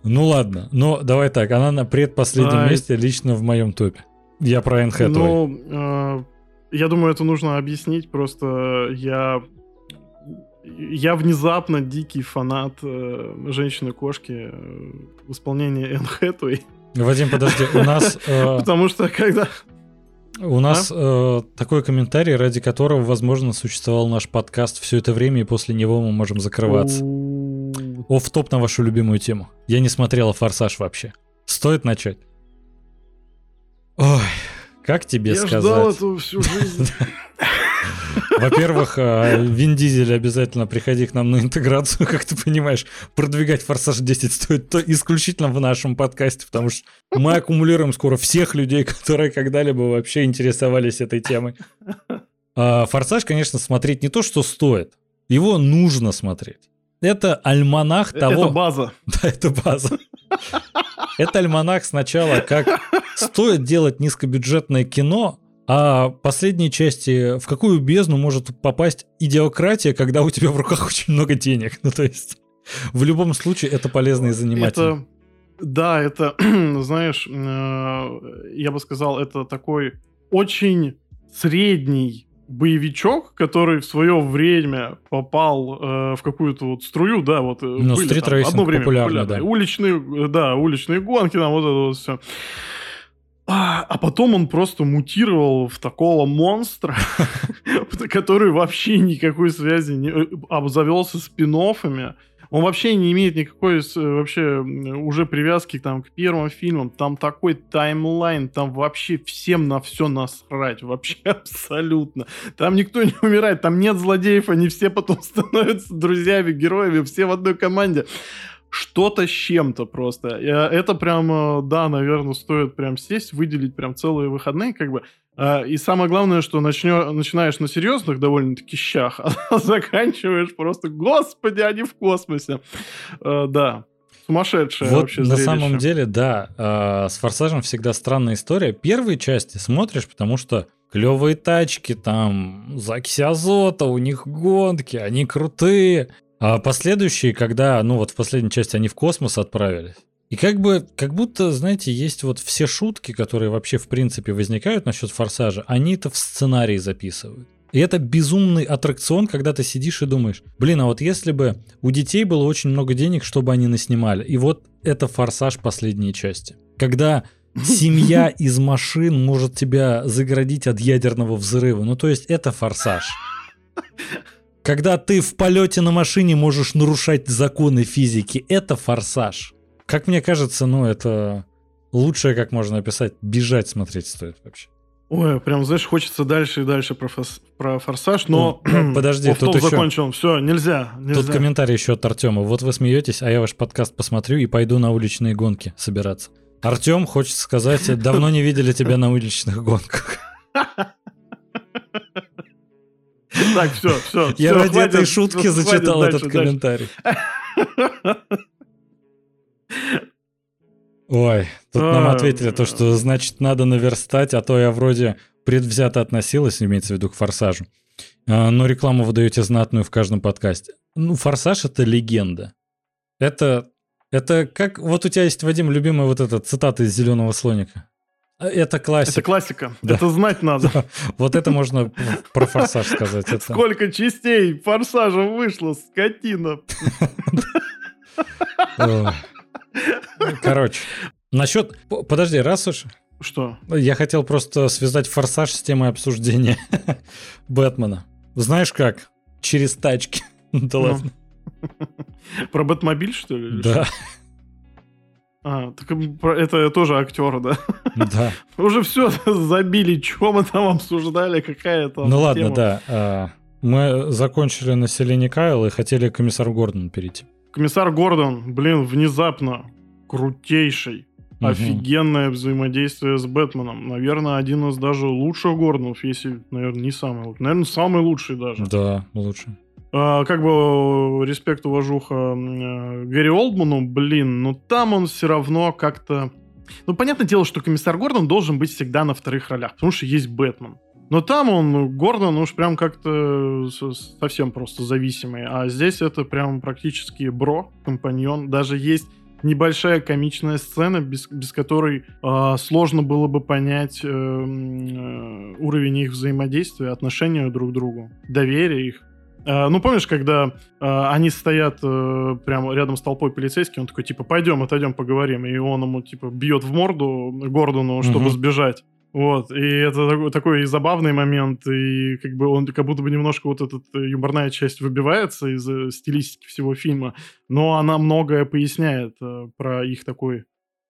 Ну ладно, но давай так, она на предпоследнем а, месте лично в моем топе. Я про Энн Хэтуэй. Ну, э, я думаю, это нужно объяснить. Просто я я внезапно дикий фанат э, женщины-кошки э, в исполнении Энн Хэтуэй. Вадим, подожди, у нас... Э, Потому что когда... У нас а? э, такой комментарий, ради которого, возможно, существовал наш подкаст все это время, и после него мы можем закрываться. Оф топ на вашу любимую тему. Я не смотрела «Форсаж» вообще. Стоит начать? Ой, как тебе Я сказать? ждал эту всю жизнь. Во-первых, а, Вин Дизель обязательно приходи к нам на интеграцию, как ты понимаешь, продвигать Форсаж 10 стоит то исключительно в нашем подкасте, потому что мы аккумулируем скоро всех людей, которые когда-либо вообще интересовались этой темой. А, Форсаж, конечно, смотреть не то, что стоит, его нужно смотреть. Это альманах того... Это база. Да, это база. Это альманах сначала, как стоит делать низкобюджетное кино, а последние части, в какую бездну может попасть идиократия, когда у тебя в руках очень много денег? Ну, то есть, в любом случае, это полезно и занимательно. Это, да, это, знаешь, э, я бы сказал, это такой очень средний боевичок, который в свое время попал э, в какую-то вот струю, да, вот э, ну, были там, одно время популярно, да. уличные, э, да, уличные гонки, там вот это вот все. А, а потом он просто мутировал в такого монстра, который вообще никакой связи не обзавелся спин Он вообще не имеет никакой вообще уже привязки там, к первым фильмам. Там такой таймлайн, там вообще всем на все насрать. Вообще абсолютно. Там никто не умирает, там нет злодеев, они все потом становятся друзьями, героями, все в одной команде что-то с чем-то просто. Это прям, да, наверное, стоит прям сесть, выделить прям целые выходные, как бы. А, и самое главное, что начнё, начинаешь на серьезных довольно-таки щах, а заканчиваешь просто, господи, они в космосе. А, да. Сумасшедшее вот вообще на зрелище. самом деле, да, э, с «Форсажем» всегда странная история. Первые части смотришь, потому что клевые тачки, там, закись азота, у них гонки, они крутые. А последующие, когда, ну вот в последней части они в космос отправились, и как бы, как будто, знаете, есть вот все шутки, которые вообще в принципе возникают насчет форсажа, они это в сценарии записывают. И это безумный аттракцион, когда ты сидишь и думаешь, блин, а вот если бы у детей было очень много денег, чтобы они наснимали, и вот это форсаж последней части. Когда семья из машин может тебя заградить от ядерного взрыва. Ну, то есть это форсаж. Когда ты в полете на машине можешь нарушать законы физики, это форсаж. Как мне кажется, ну это лучшее, как можно описать. Бежать смотреть стоит вообще. Ой, прям, знаешь, хочется дальше и дальше про, фос, про форсаж, но... Ну, подожди, тут еще... закончил, все, нельзя, нельзя. Тут комментарий еще от Артема. Вот вы смеетесь, а я ваш подкаст посмотрю и пойду на уличные гонки собираться. Артем, хочется сказать, давно не видели тебя на уличных гонках. Так, все, все. Я ради этой шутки зачитал этот комментарий. Ой, тут нам ответили то, что значит надо наверстать, а то я вроде предвзято относилась, имеется в виду к форсажу. А, но рекламу вы даете знатную в каждом подкасте. Ну, форсаж это легенда. Это, это как... Вот у тебя есть, Вадим, любимая вот эта цитата из «Зеленого слоника». Это классика. Это классика. Да. Это знать надо. Да. Вот это можно про форсаж сказать. Это... Сколько частей форсажа вышло, скотина. Короче, насчет... Подожди, раз уж... Что? Я хотел просто связать форсаж с темой обсуждения Бэтмена. Знаешь как? Через тачки. Да ну. ладно. Про Бэтмобиль, что ли? Да. А, так это тоже актер, да? Да. Уже все забили, что мы там обсуждали, какая то Ну ладно, да. А, мы закончили население Кайл и хотели комиссар Гордон перейти. Комиссар Гордон, блин, внезапно крутейший. Угу. Офигенное взаимодействие с Бэтменом. Наверное, один из даже лучших Гордонов, если, наверное, не самый лучший. Наверное, самый лучший даже. Да, лучший. А, как бы респект, уважуха э, Гэри Олдману, блин, но там он все равно как-то... Ну, понятное дело, что комиссар Гордон должен быть всегда на вторых ролях, потому что есть Бэтмен. Но там он, Гордон, уж прям как-то совсем просто зависимый. А здесь это прям практически бро, компаньон. Даже есть небольшая комичная сцена, без, без которой э, сложно было бы понять э, э, уровень их взаимодействия, отношения друг к другу, доверие их. Э, ну, помнишь, когда э, они стоят э, прямо рядом с толпой полицейских, он такой, типа, пойдем, отойдем, поговорим. И он ему, типа, бьет в морду Гордону, чтобы угу. сбежать. Вот, и это такой, такой забавный момент, и как бы он как будто бы немножко вот эта юморная часть выбивается из стилистики всего фильма, но она многое поясняет э, про их такой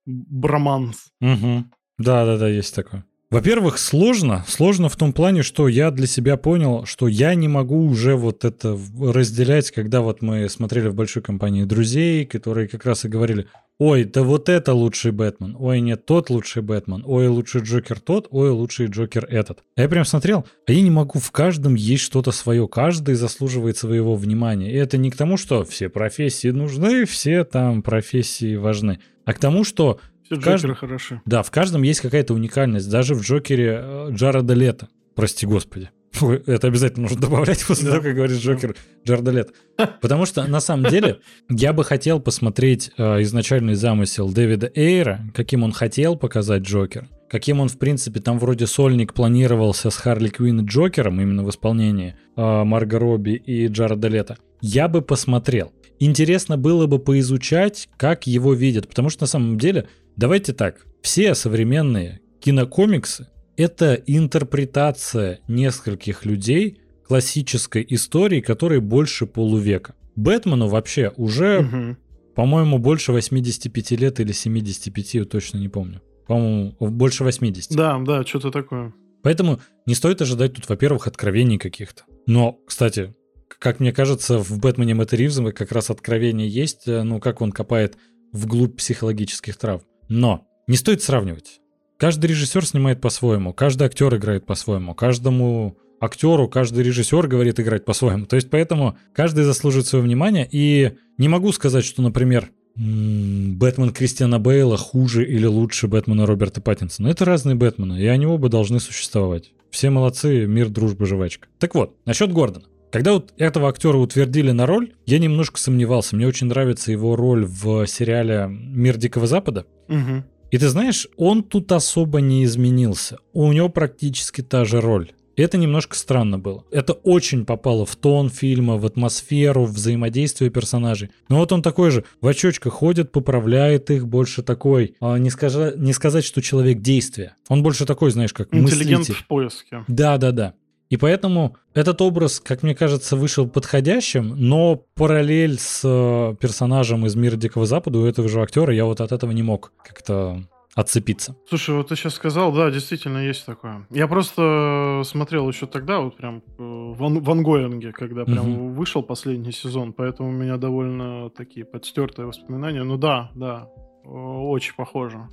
броманс. Угу. Да-да-да, есть такое. Во-первых, сложно. Сложно в том плане, что я для себя понял, что я не могу уже вот это разделять, когда вот мы смотрели в большой компании друзей, которые как раз и говорили, ой, да вот это лучший Бэтмен, ой, нет, тот лучший Бэтмен, ой, лучший Джокер тот, ой, лучший Джокер этот. А я прям смотрел, а я не могу, в каждом есть что-то свое, каждый заслуживает своего внимания. И это не к тому, что все профессии нужны, все там профессии важны, а к тому, что все в Джокеры кажд... хороши. Да, в каждом есть какая-то уникальность. Даже в Джокере э, Джареда Лето. Прости господи. Это обязательно нужно добавлять после того, как говорит Джокер Джареда Лето. Потому что, на самом деле, я бы хотел посмотреть э, изначальный замысел Дэвида Эйра, каким он хотел показать Джокер, каким он, в принципе, там вроде сольник планировался с Харли Квинн и Джокером, именно в исполнении э, Марго Робби и Джареда Лето. Я бы посмотрел. Интересно было бы поизучать, как его видят, потому что на самом деле Давайте так, все современные кинокомиксы — это интерпретация нескольких людей классической истории, которой больше полувека. Бэтмену вообще уже, Мгм. по-моему, больше 85 лет или 75, точно не помню. По-моему, больше 80. Да, да, что-то такое. Поэтому не стоит ожидать тут, во-первых, откровений каких-то. Но, кстати, как мне кажется, в Бэтмене Мэтта Ривза как раз откровение есть, э, ну, как он копает вглубь психологических травм. Но не стоит сравнивать. Каждый режиссер снимает по-своему, каждый актер играет по-своему, каждому актеру, каждый режиссер говорит играть по-своему. То есть поэтому каждый заслуживает своего внимания. И не могу сказать, что, например, Бэтмен Кристиана Бейла хуже или лучше Бэтмена Роберта Паттинсона. Это разные Бэтмены, и они оба должны существовать. Все молодцы, мир, дружба, жвачка. Так вот, насчет Гордона. Когда вот этого актера утвердили на роль, я немножко сомневался. Мне очень нравится его роль в сериале «Мир Дикого Запада». Мгм. И ты знаешь, он тут особо не изменился. У него практически та же роль. И Это немножко странно было. Это очень попало в тон фильма, в атмосферу, в взаимодействие персонажей. Но вот он такой же, в очочках ходит, поправляет их, больше такой, а, не, скажа- не сказать, что человек действия. Он больше такой, знаешь, как Интеллигент мыслитель. в поиске. Да, да, да. И поэтому этот образ, как мне кажется, вышел подходящим, но параллель с э, персонажем из мира Дикого Запада у этого же актера я вот от этого не мог как-то отцепиться. Слушай, вот ты сейчас сказал, да, действительно есть такое. Я просто смотрел еще тогда, вот прям э, в, ан- в ангоинге, когда прям Мгм. вышел последний сезон, поэтому у меня довольно такие подстертые воспоминания. Ну да, да, э, очень похоже.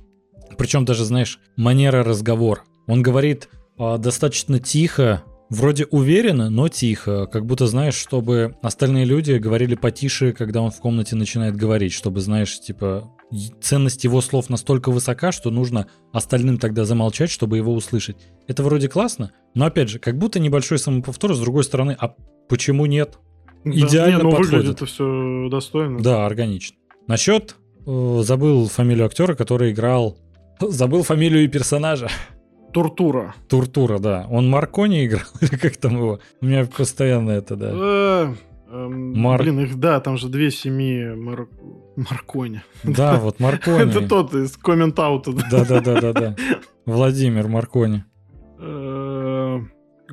Причем даже, знаешь, манера разговора. Он говорит а, достаточно тихо, вроде уверенно, но тихо. Как будто, знаешь, чтобы остальные люди говорили потише, когда он в комнате начинает говорить, чтобы, знаешь, типа, ценность его слов настолько высока, что нужно остальным тогда замолчать, чтобы его услышать. Это вроде классно, но опять же, как будто небольшой самоповтор, с другой стороны, а почему нет? Да, Идеально не, ну, подходит. выглядит это все достойно. Да, органично. Насчет, э, забыл фамилию актера, который играл... Забыл фамилию и персонажа. Туртура. Туртура, да. Он Маркони играл, или как там его? У меня постоянно это, да. Э, эм, Мар- Блин, их, да, там же две семьи Мар- Маркони. Да, вот Маркони. Это тот из коммент-аута. да. Да-да-да-да-да. Владимир Маркони.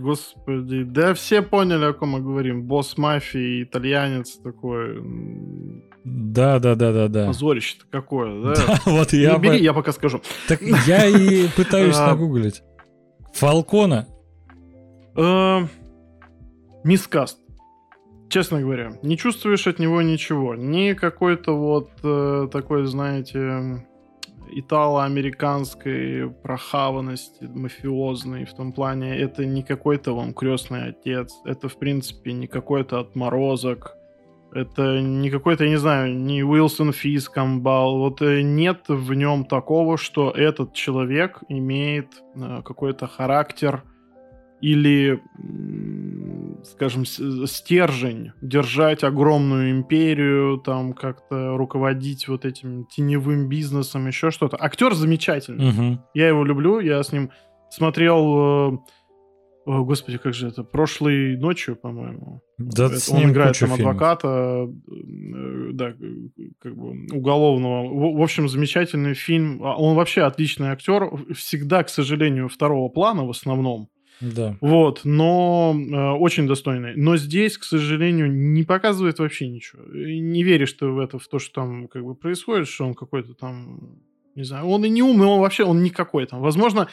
Господи, да все поняли, о ком мы говорим. Босс мафии, итальянец такой. м, Да-да-да-да-да. Позорище-то какое, да? Да, вот я... Бери, бы- я пока скажу. Так я и пытаюсь А. нагуглить. Фалкона. Э, Мискаст. Честно говоря, не чувствуешь от него ничего. Ни какой-то вот э, такой, знаете, итало-американской прохаванности мафиозной в том плане. Это не какой-то вам крестный отец. Это, в принципе, не какой-то отморозок. Это не какой-то, я не знаю, не Уилсон Физ Камбал. Вот э, нет в нем такого, что этот человек имеет э, какой-то характер или, скажем, с- стержень держать огромную империю, там как-то руководить вот этим теневым бизнесом, еще что-то. Актер замечательный. Мгм. Я его люблю, я с ним смотрел, э, о, господи, как же это, прошлой ночью, по-моему. Да Это с он ним играет куча там фильмов. адвоката, э, да, э, как бы уголовного. В, в общем, замечательный фильм. А Он вообще отличный актер. Всегда, к сожалению, второго плана в основном. Да. Вот, но э, очень достойный. Но здесь, к сожалению, не показывает вообще ничего. И Не веришь ты в это, в то, что там как бы происходит, что он какой-то там, не знаю, он и не умный, он вообще, он никакой там. Возможно,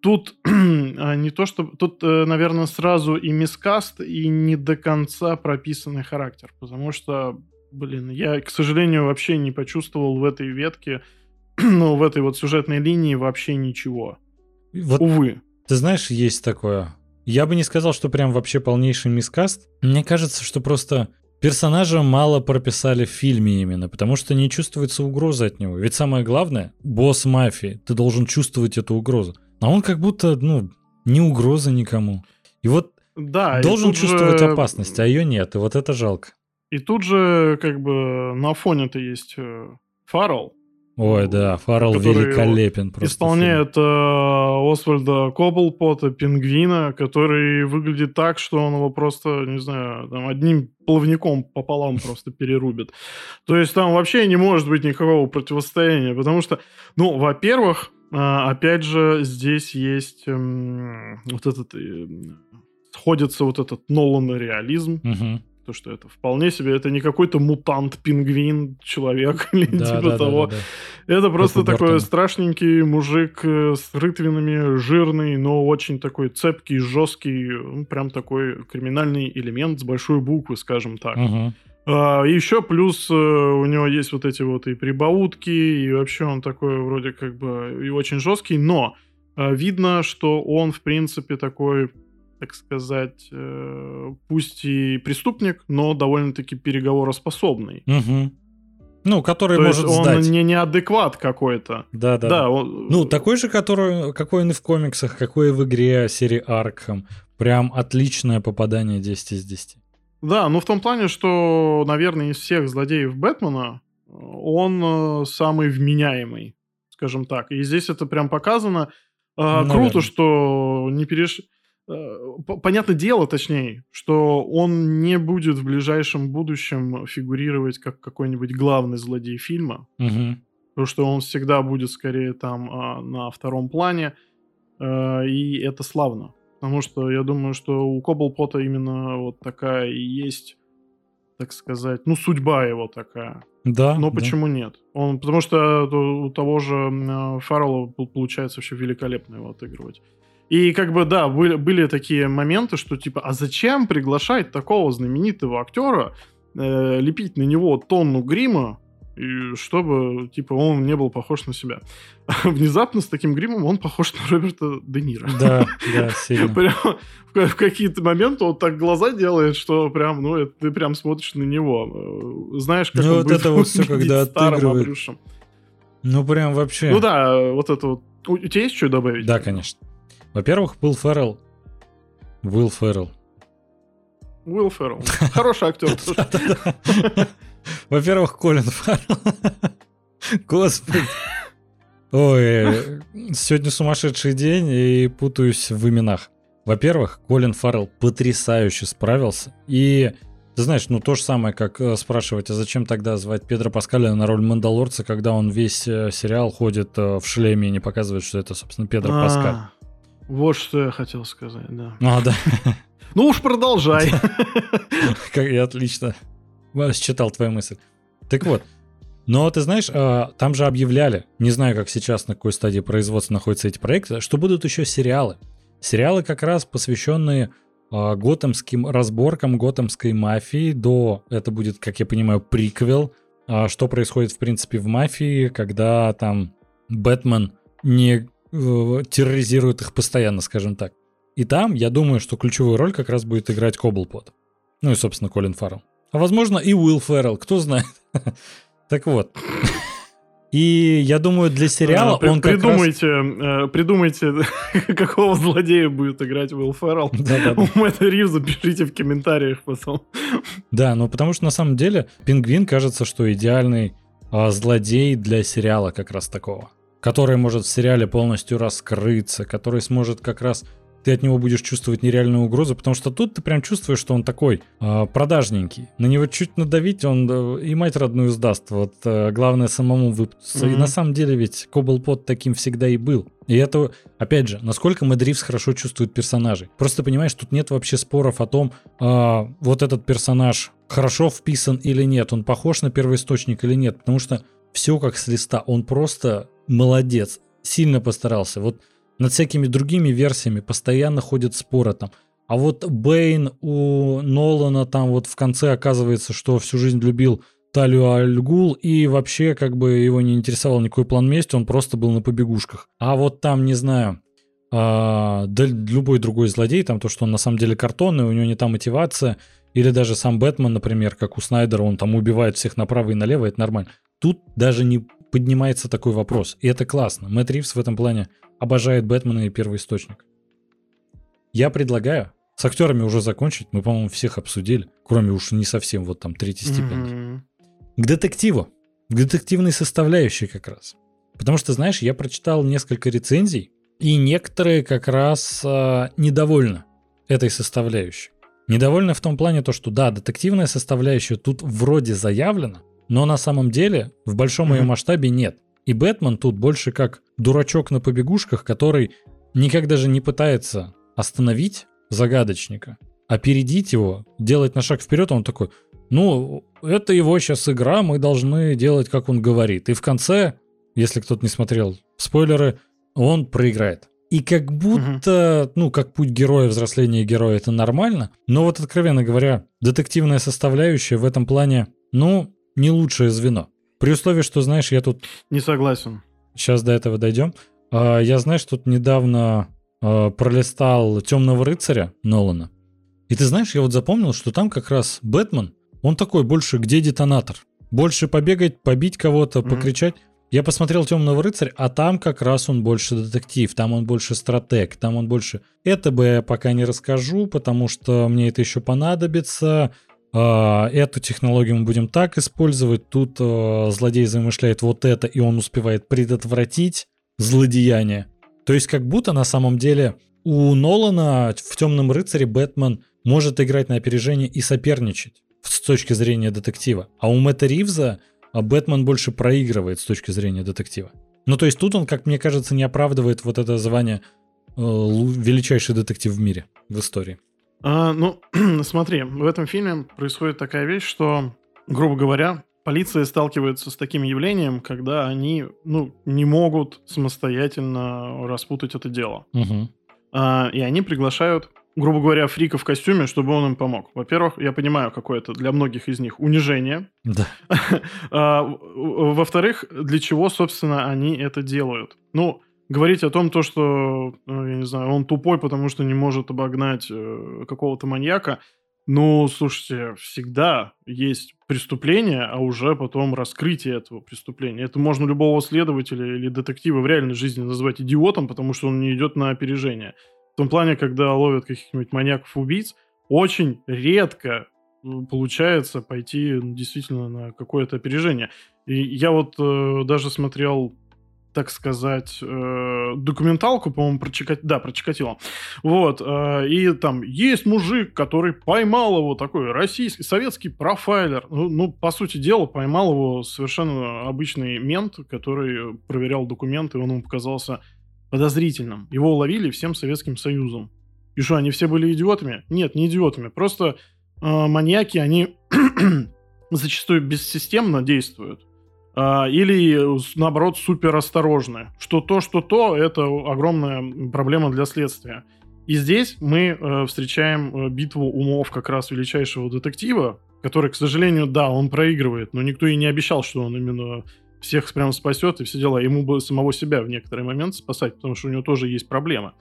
тут а, не то, что... Тут, э, наверное, сразу и мискаст, и не до конца прописанный характер. Потому что, блин, я, к сожалению, вообще не почувствовал в этой ветке, ну, в этой вот сюжетной линии вообще ничего. Вот Увы. Ты знаешь, есть такое. Я бы не сказал, что прям вообще полнейший мискаст. Мне кажется, что просто персонажа мало прописали в фильме именно, потому что не чувствуется угроза от него. Ведь самое главное, босс мафии, ты должен чувствовать эту угрозу. А он как будто, ну, не угроза никому. И вот Да, и должен тут чувствовать же- опасность, а ее нет, и вот это жалко. И тут же, как бы, на фоне-то есть э, Фаррелл, Ой, да, Фаррелл великолепен просто. исполняет э, Освальда Кобблпота, пингвина, который выглядит так, что он его просто, не знаю, там, одним плавником пополам просто перерубит. То есть там вообще не может быть никакого противостояния, потому что, ну, во-первых, э, опять же, здесь есть эм, вот этот... э, сходится вот этот Нолан реализм, фильме. То, что это вполне себе, это не какой-то мутант, пингвин, человек или да, типа да, того. Да, да, да. Это просто это такой страшненький мужик э, с рытвинами, жирный, но очень такой цепкий, жесткий, прям такой криминальный элемент с большой буквы, скажем так. Угу. А, еще плюс э, у него есть вот эти вот и прибаутки, и вообще он такой вроде как бы и очень жесткий, но э, видно, что он, в принципе, такой, так сказать, э, пусть и преступник, но довольно-таки переговороспособный. Угу. Ну, который То может есть он сдать. не неадекват какой-то. Да, да. да он... Ну, такой же, который, какой он и в комиксах, какой и в игре серии Аркхам. Прям отличное попадание 10 из 10. Да, ну в том плане, что, наверное, из всех злодеев Бэтмена он э, самый вменяемый, скажем так. И здесь это прям показано. Э, круто, что не переш... Э, понятное дело, точнее, что он не будет в ближайшем будущем фигурировать как какой-нибудь главный злодей фильма. Угу. Потому что он всегда будет скорее там э, на втором плане. Э, и это славно. Потому что я думаю, что у Коблпота именно вот такая и есть, так сказать, ну, судьба его такая. Да. Но почему да. нет? Он, потому что у того же Фаррелла получается вообще великолепно его отыгрывать. И как бы, да, были, были такие моменты, что типа, а зачем приглашать такого знаменитого актера, э, лепить на него тонну грима, и чтобы, типа, он не был похож на себя. А внезапно с таким гримом он похож на Роберта Де Ниро. Да, да, сильно. Прям в, в какие-то моменты он так глаза делает, что прям, ну, это, ты прям смотришь на него. Знаешь, как ну, он вот будет это вот все, когда отыгрывает. Обрюшем. Ну, прям вообще. Ну да, вот это вот. У, у тебя есть что добавить? Да, конечно. Во-первых, был Феррелл. Уилл Феррелл. Уилл Феррелл. Хороший актер. Во-первых, Колин Фаррелл. Господи. Ой, сегодня сумасшедший день и путаюсь в именах. Во-первых, Колин Фаррелл потрясающе справился. И ты знаешь, ну то же самое, как э, спрашивать, а зачем тогда звать Педро Паскаля на роль Мандалорца, когда он весь э, сериал ходит э, в шлеме и не показывает, что это, собственно, Педро а, Паскаль. Вот что я хотел сказать, да. А, да. Ну уж продолжай. Как я отлично считал твою мысль. Так вот, но ты знаешь, а, там же объявляли, не знаю, как сейчас, на какой стадии производства находятся эти проекты, что будут еще сериалы. Сериалы как раз посвященные а, готэмским разборкам готэмской мафии. До, это будет, как я понимаю, приквел, что происходит, в принципе, в мафии, когда там Бэтмен не э, терроризирует их постоянно, скажем так. И там, я думаю, что ключевую роль как раз будет играть Коблпот. Ну и, собственно, Колин Фаррелл. А возможно и Уилл Феррелл, кто знает. Так вот. И я думаю, для сериала а, он придумайте, раз... э, придумайте, какого злодея будет играть Уилл Феррелл. У Мэтта Ривза пишите в комментариях потом. Да, ну потому что на самом деле Пингвин кажется, что идеальный а, злодей для сериала как раз такого. Который может в сериале полностью раскрыться, который сможет как раз ты от него будешь чувствовать нереальную угрозу, потому что тут ты прям чувствуешь, что он такой э, продажненький. На него чуть надавить, он э, и мать родную сдаст. Вот э, главное самому выпутаться. Mm-hmm. И на самом деле ведь Коблпот таким всегда и был. И это, опять же, насколько Мэд Ривз хорошо чувствует персонажей. Просто понимаешь, тут нет вообще споров о том, э, вот этот персонаж хорошо вписан или нет, он похож на первоисточник или нет, потому что все как с листа, он просто молодец, сильно постарался. Вот над всякими другими версиями постоянно ходят споры там. А вот Бэйн у Нолана там вот в конце оказывается, что всю жизнь любил Талию Альгул, и вообще как бы его не интересовал никакой план мести, он просто был на побегушках. А вот там, не знаю, а, да любой другой злодей, там то, что он на самом деле картонный, у него не там мотивация, или даже сам Бэтмен, например, как у Снайдера, он там убивает всех направо и налево, это нормально. Тут даже не поднимается такой вопрос, и это классно. Мэтт Ривз в этом плане обожает Бэтмена и Первый Источник. Я предлагаю с актерами уже закончить. Мы, по-моему, всех обсудили. Кроме уж не совсем вот там третьей степени. Mm-hmm. К детективу. К детективной составляющей как раз. Потому что, знаешь, я прочитал несколько рецензий, и некоторые как раз э, недовольны этой составляющей. Недовольны в том плане то, что да, детективная составляющая тут вроде заявлена, но на самом деле в большом ее масштабе нет. И Бэтмен тут больше как дурачок на побегушках, который никак даже не пытается остановить загадочника. опередить его, делать на шаг вперед, он такой, ну, это его сейчас игра, мы должны делать, как он говорит. И в конце, если кто-то не смотрел спойлеры, он проиграет. И как будто, угу. ну, как путь героя, взросления героя, это нормально. Но вот, откровенно говоря, детективная составляющая в этом плане, ну, не лучшее звено. При условии, что, знаешь, я тут... Не согласен. Сейчас до этого дойдем. А, я, знаешь, тут недавно а, пролистал «Темного рыцаря» Нолана. И ты знаешь, я вот запомнил, что там как раз Бэтмен, он такой больше где детонатор. Больше побегать, побить кого-то, mm-hmm. покричать. Я посмотрел Темного рыцаря, а там как раз он больше детектив, там он больше стратег, там он больше. Это бы я пока не расскажу, потому что мне это еще понадобится. А, эту технологию мы будем так использовать. Тут а, злодей замышляет вот это, и он успевает предотвратить злодеяние. То есть как будто на самом деле у Нолана в Темном рыцаре Бэтмен может играть на опережение и соперничать с точки зрения детектива. А у Мэтта Ривза а Бэтмен больше проигрывает с точки зрения детектива. Ну, то есть тут он, как мне кажется, не оправдывает вот это звание э, величайший детектив в мире, в истории. А, ну, смотри, в этом фильме происходит такая вещь, что, грубо говоря, полиция сталкивается с таким явлением, когда они, ну, не могут самостоятельно распутать это дело. Угу. А, и они приглашают грубо говоря, фрика в костюме, чтобы он им помог. Во-первых, я понимаю, какое это для многих из них унижение. Да. а, во-вторых, для чего, собственно, они это делают? Ну, говорить о том, то, что, ну, я не знаю, он тупой, потому что не может обогнать э, какого-то маньяка, ну, слушайте, всегда есть преступление, а уже потом раскрытие этого преступления. Это можно любого следователя или детектива в реальной жизни назвать идиотом, потому что он не идет на опережение том плане, когда ловят каких-нибудь маньяков-убийц, очень редко получается пойти действительно на какое-то опережение. И я вот э, даже смотрел, так сказать, э, документалку, по-моему, про Чикатило. Да, про Чикатило. Вот. Э, и там есть мужик, который поймал его, такой российский, советский профайлер. Ну, ну, по сути дела, поймал его совершенно обычный мент, который проверял документы, он ему показался подозрительным. Его уловили всем Советским Союзом. И что, они все были идиотами? Нет, не идиотами. Просто э, маньяки, они зачастую бессистемно действуют. Э, или, наоборот, супер осторожны. Что то, что то, это огромная проблема для следствия. И здесь мы э, встречаем э, битву умов как раз величайшего детектива, который, к сожалению, да, он проигрывает, но никто и не обещал, что он именно всех прям спасет и все дела. Ему бы самого себя в некоторый момент спасать, потому что у него тоже есть проблемы.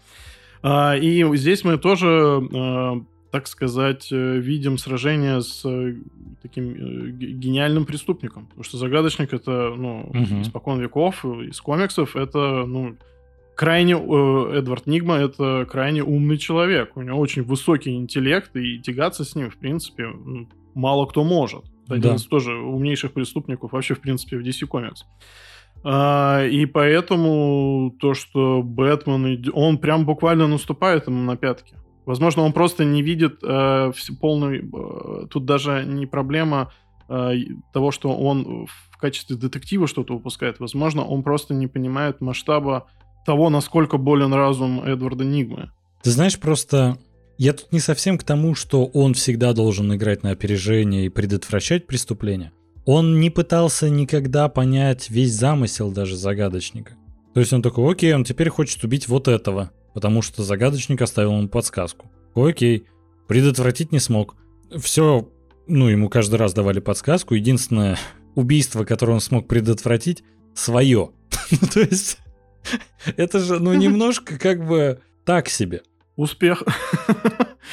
А, и здесь мы тоже, а, так сказать, э, видим сражение с э, таким э, гениальным преступником. Потому что загадочник это, ну, угу. испокон веков, из комиксов это, ну, крайне Эдвард Нигма это крайне умный человек. У него очень высокий интеллект, и тягаться с ним, в принципе, мало кто может. Один да. из тоже умнейших преступников вообще, в принципе, в DC Comics. А, и поэтому то, что Бэтмен, он прям буквально наступает ему на пятки. Возможно, он просто не видит э, полную... Э, тут даже не проблема э, того, что он в качестве детектива что-то выпускает. Возможно, он просто не понимает масштаба того, насколько болен разум Эдварда Нигмы. Ты знаешь, просто я тут не совсем к тому, что он всегда должен играть на опережение и предотвращать преступления. Он не пытался никогда понять весь замысел даже загадочника. То есть он такой, окей, он теперь хочет убить вот этого, потому что загадочник оставил ему подсказку. Окей, предотвратить не смог. Все, ну, ему каждый раз давали подсказку. Единственное убийство, которое он смог предотвратить, свое. То есть, это же, ну, немножко как бы так себе. Успех.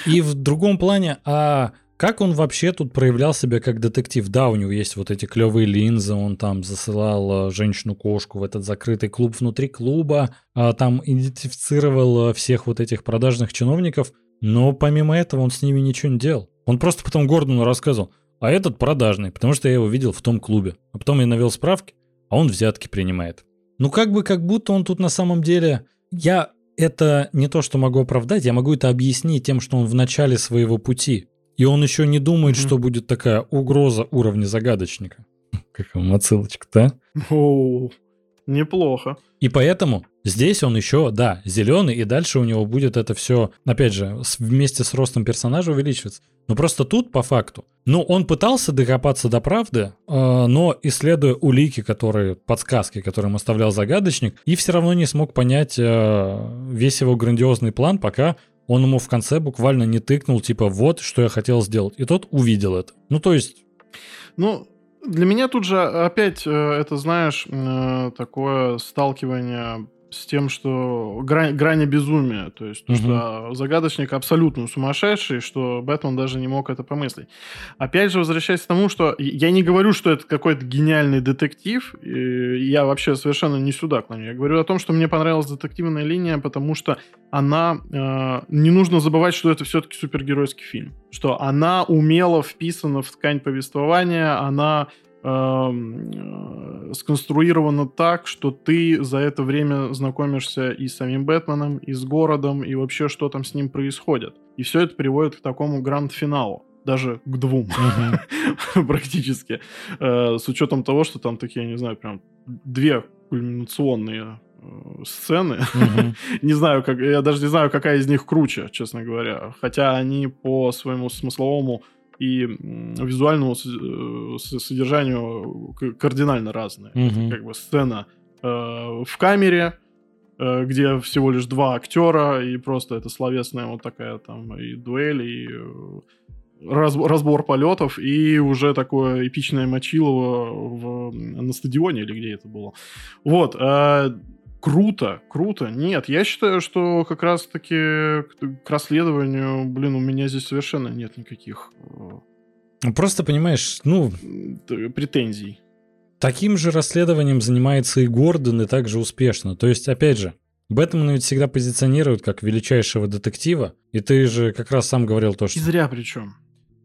И в другом плане, а как он вообще тут проявлял себя как детектив? Да, у него есть вот эти клевые линзы, он там засылал э, женщину-кошку в этот закрытый клуб внутри клуба, а там идентифицировал э, всех вот этих продажных чиновников, но помимо этого он с ними ничего не делал. Он просто потом Гордону рассказывал, а этот продажный, потому что я его видел в том клубе. А потом я навел справки, а он взятки принимает. Ну как бы, как будто он тут на самом деле... Я это не то, что могу оправдать, я могу это объяснить тем, что он в начале своего пути. И он еще не думает, mm-hmm. что будет такая угроза уровня загадочника. Как вам отсылочка-то, О, неплохо. И поэтому здесь он еще, да, зеленый, и дальше у него будет это все, опять же, вместе с ростом персонажа увеличиваться. Но просто тут, по факту, ну, он пытался докопаться до правды, э, но исследуя улики, которые, подсказки, которые ему оставлял загадочник, и все равно не смог понять э, весь его грандиозный план, пока он ему в конце буквально не тыкнул, типа, вот, что я хотел сделать. И тот увидел это. Ну, то есть... Ну, для меня тут же опять э, это, знаешь, э, такое сталкивание с тем, что грань, грани безумия. То есть, угу. что загадочник абсолютно сумасшедший, что Бэтмен даже не мог это помыслить. Опять же, возвращаясь к тому, что я не говорю, что это какой-то гениальный детектив, я вообще совершенно не сюда клоню. Я говорю о том, что мне понравилась детективная линия, потому что она... Э, не нужно забывать, что это все-таки супергеройский фильм. Что она умело вписана в ткань повествования, она сконструировано так, что ты за это время знакомишься и с самим Бэтменом, и с городом, и вообще, что там с ним происходит. И все это приводит к такому гранд-финалу. Даже к двум, практически. Э, с учетом того, что там такие, я не знаю, прям две кульминационные э, сцены. не знаю, как, я даже не знаю, какая из них круче, честно говоря. Хотя они по своему смысловому и визуальному э, содержанию кардинально разные. Mm-hmm. как бы сцена э, в камере, э, где всего лишь два актера, и просто это словесная вот такая там и дуэль, и э, раз, разбор полетов, и уже такое эпичное Мочилово в, на стадионе, или где это было. Вот. Э, круто, круто. Нет, я считаю, что как раз-таки к расследованию, блин, у меня здесь совершенно нет никаких... Э, ну, просто понимаешь, ну... Претензий. Таким же расследованием занимается и Гордон, и также успешно. То есть, опять же, Бэтмена ведь всегда позиционируют как величайшего детектива, и ты же как раз сам говорил то, что... И зря причем.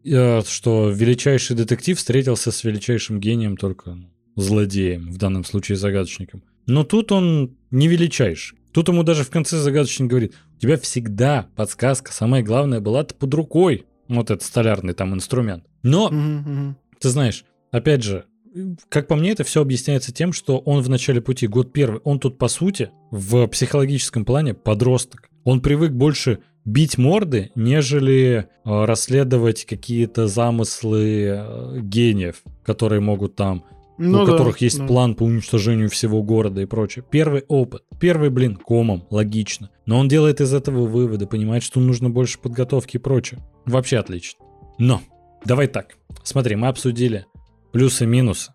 Э, что величайший детектив встретился с величайшим гением только ну, злодеем, в данном случае загадочником. Но тут он не величайший. Тут ему даже в конце загадочник говорит, у тебя всегда подсказка, самое главное, была под рукой. Вот этот столярный там инструмент. Но, mm-hmm. ты знаешь, опять же, как по мне, это все объясняется тем, что он в начале пути, год первый, он тут, по сути, в психологическом плане подросток. Он привык больше бить морды, нежели э, расследовать какие-то замыслы э, гениев, которые могут там ну, у да, которых есть да. план по уничтожению всего города и прочее. Первый опыт. Первый, блин, комом, логично. Но он делает из этого выводы, понимает, что нужно больше подготовки и прочее. Вообще отлично. Но, давай так. Смотри, мы обсудили плюсы-минусы.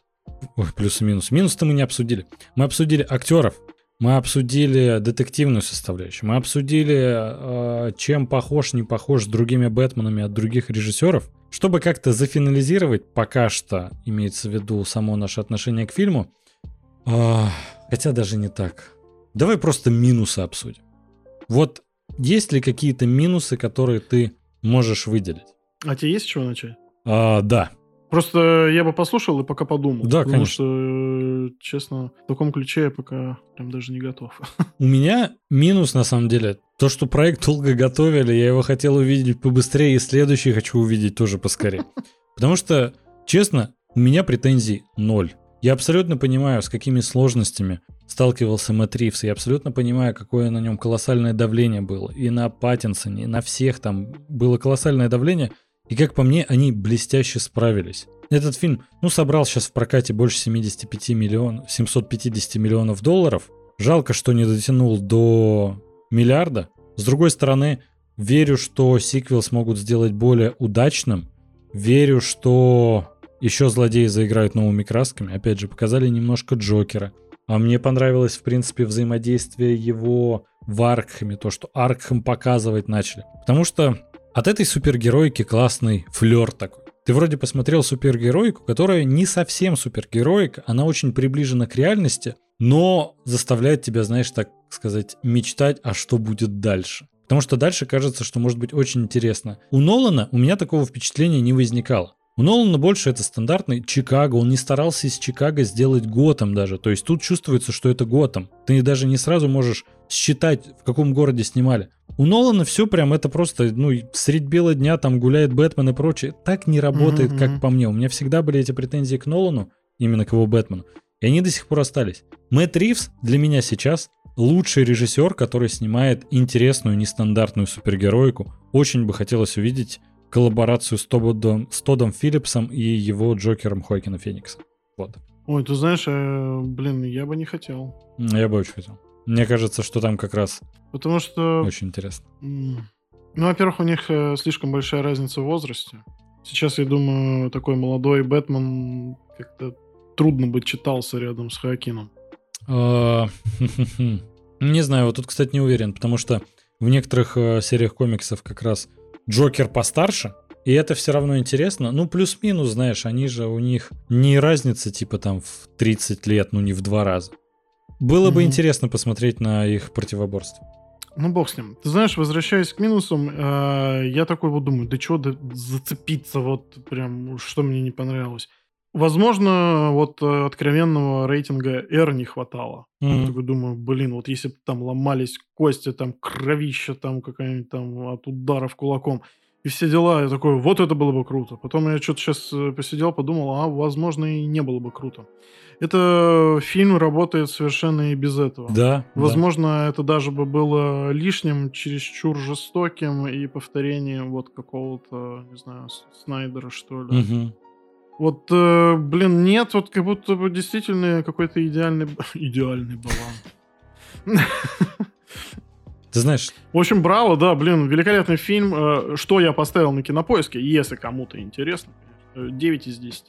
Ой, плюсы-минусы. Минус-то мы не обсудили. Мы обсудили актеров, мы обсудили детективную составляющую, мы обсудили, э, чем похож, не похож с другими Бэтменами от других режиссеров. Чтобы как-то зафинализировать пока что, имеется в виду само наше отношение к фильму, э, хотя даже не так. Давай просто минусы обсудим. Вот есть ли какие-то минусы, которые ты можешь выделить? А тебе есть с чего начать? А, да. Просто я бы послушал и пока подумал. Да, потому конечно. что, честно, в таком ключе я пока прям даже не готов. У меня минус, на самом деле, то, что проект долго готовили, я его хотел увидеть побыстрее, и следующий хочу увидеть тоже поскорее. Потому что, честно, у меня претензий ноль. Я абсолютно понимаю, с какими сложностями сталкивался Мэтт Ривз. Я абсолютно понимаю, какое на нем колоссальное давление было. И на Паттинсоне, и на всех там было колоссальное давление – и как по мне, они блестяще справились. Этот фильм, ну, собрал сейчас в прокате больше 75 миллионов, 750 миллионов долларов. Жалко, что не дотянул до миллиарда. С другой стороны, верю, что сиквел смогут сделать более удачным. Верю, что еще злодеи заиграют новыми красками. Опять же, показали немножко Джокера. А мне понравилось, в принципе, взаимодействие его в Аркхаме, то, что Аркхам показывать начали. Потому что от этой супергероики классный флер такой. Ты вроде посмотрел супергероику, которая не совсем супергероика, она очень приближена к реальности, но заставляет тебя, знаешь, так сказать, мечтать, а что будет дальше. Потому что дальше кажется, что может быть очень интересно. У Нолана у меня такого впечатления не возникало. У Нолана больше это стандартный Чикаго. Он не старался из Чикаго сделать Готэм даже. То есть тут чувствуется, что это Готэм. Ты даже не сразу можешь считать, в каком городе снимали. У Нолана все прям это просто, ну, средь бела дня там гуляет Бэтмен и прочее. Так не работает, mm-hmm. как по мне. У меня всегда были эти претензии к Нолану, именно к его Бэтмену. И они до сих пор остались. Мэтт Ривз для меня сейчас лучший режиссер, который снимает интересную, нестандартную супергероику. Очень бы хотелось увидеть коллаборацию с Тодом, с Тодом Филлипсом и его Джокером Хоакина Феникса. Вот. Ой, ты знаешь, э, блин, я бы не хотел. Я бы очень хотел. Мне кажется, что там как раз Потому что... очень интересно. Ну, во-первых, у них э, слишком большая разница в возрасте. Сейчас, я думаю, такой молодой Бэтмен как-то трудно бы читался рядом с Хоакином. А, не знаю, вот тут, кстати, не уверен, потому что в некоторых э, сериях комиксов как раз Джокер постарше, и это все равно интересно. Ну, плюс-минус, знаешь, они же у них не разница типа там в 30 лет, ну не в два раза. Было бы интересно посмотреть на их противоборство. Ну, бог с ним. Ты знаешь, возвращаясь к минусам, э, я такой вот думаю, да чего да зацепиться, вот прям, что мне не понравилось. Возможно, вот э, откровенного рейтинга R не хватало. Мгм. Я такой думаю, блин, вот если бы там ломались кости, там кровища там какая-нибудь там от ударов кулаком и все дела, я такой, вот это было бы круто. Потом я что-то сейчас посидел, подумал, а возможно и не было бы круто. Это фильм работает совершенно и без этого. Да. Возможно, это даже бы было лишним, чересчур жестоким и повторением вот какого-то, не знаю, Снайдера, что ли. да. Вот, э, блин, нет, вот как будто бы действительно какой-то идеальный, идеальный баланс. Ты знаешь, В общем, браво, да, блин, великолепный фильм. Э, Что я поставил на кинопоиске, если кому-то интересно, конечно, 9 из 10.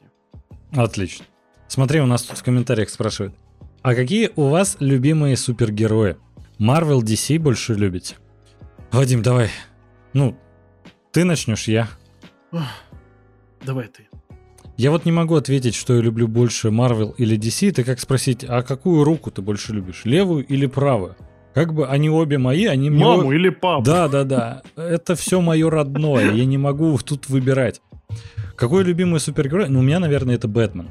отлично. Смотри, у нас тут в комментариях спрашивают. А какие у вас любимые супергерои? Marvel, DC больше любите? Вадим, давай. Ну, ты начнешь, я. Давай ты. Я вот не могу ответить, что я люблю больше Marvel или DC. Это как спросить, а какую руку ты больше любишь? Левую или правую? Как бы они обе мои, они мне... Маму или папу? Да, да, да. Это все мое родное. Я не могу тут выбирать. Какой любимый супергерой? Ну, у меня, наверное, это Бэтмен.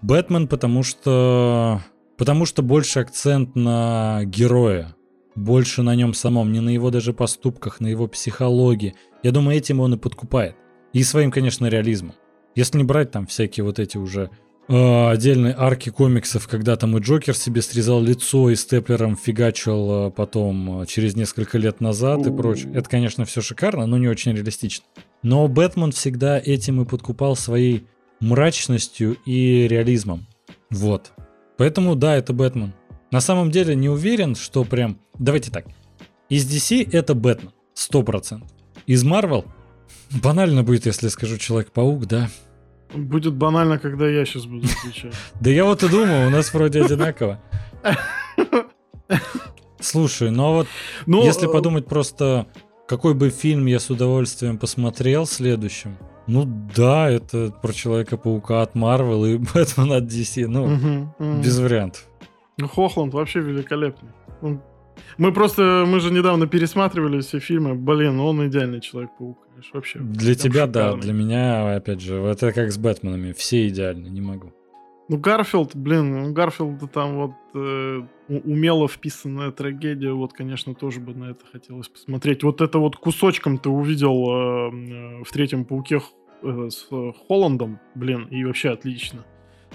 Бэтмен, потому что... Потому что больше акцент на героя. Больше на нем самом, не на его даже поступках, на его психологии. Я думаю, этим он и подкупает. И своим, конечно, реализмом. Если не брать там всякие вот эти уже э, отдельные арки комиксов, когда там и Джокер себе срезал лицо и степлером фигачил э, потом э, через несколько лет назад и прочее. Это, конечно, все шикарно, но не очень реалистично. Но Бэтмен всегда этим и подкупал своей мрачностью и реализмом. Вот. Поэтому да, это Бэтмен. На самом деле не уверен, что прям... Давайте так. Из DC это Бэтмен. 100%. Из Marvel банально будет, если скажу Человек-паук, да. Будет банально, когда я сейчас буду отвечать. Да я вот и думал, у нас вроде одинаково. Слушай, ну а вот Ну, если э, подумать просто, какой бы фильм я с удовольствием посмотрел следующим, ну да, это про Человека-паука от Marvel и Бэтмен от DC, ну, без вариантов. Ну, Хохланд вообще великолепный. Мы просто, мы же недавно пересматривали все фильмы. Блин, он идеальный Человек-паук, вообще. Для тебя, да, для меня, опять же, это как с Бэтменами, все идеальны, не могу. Ну, Гарфилд, блин, у Гарфилда там вот э, умело вписанная трагедия, вот, конечно, тоже бы на это хотелось посмотреть. Вот это вот кусочком ты увидел э, э, в третьем пауке э, с Холландом, блин, и вообще отлично.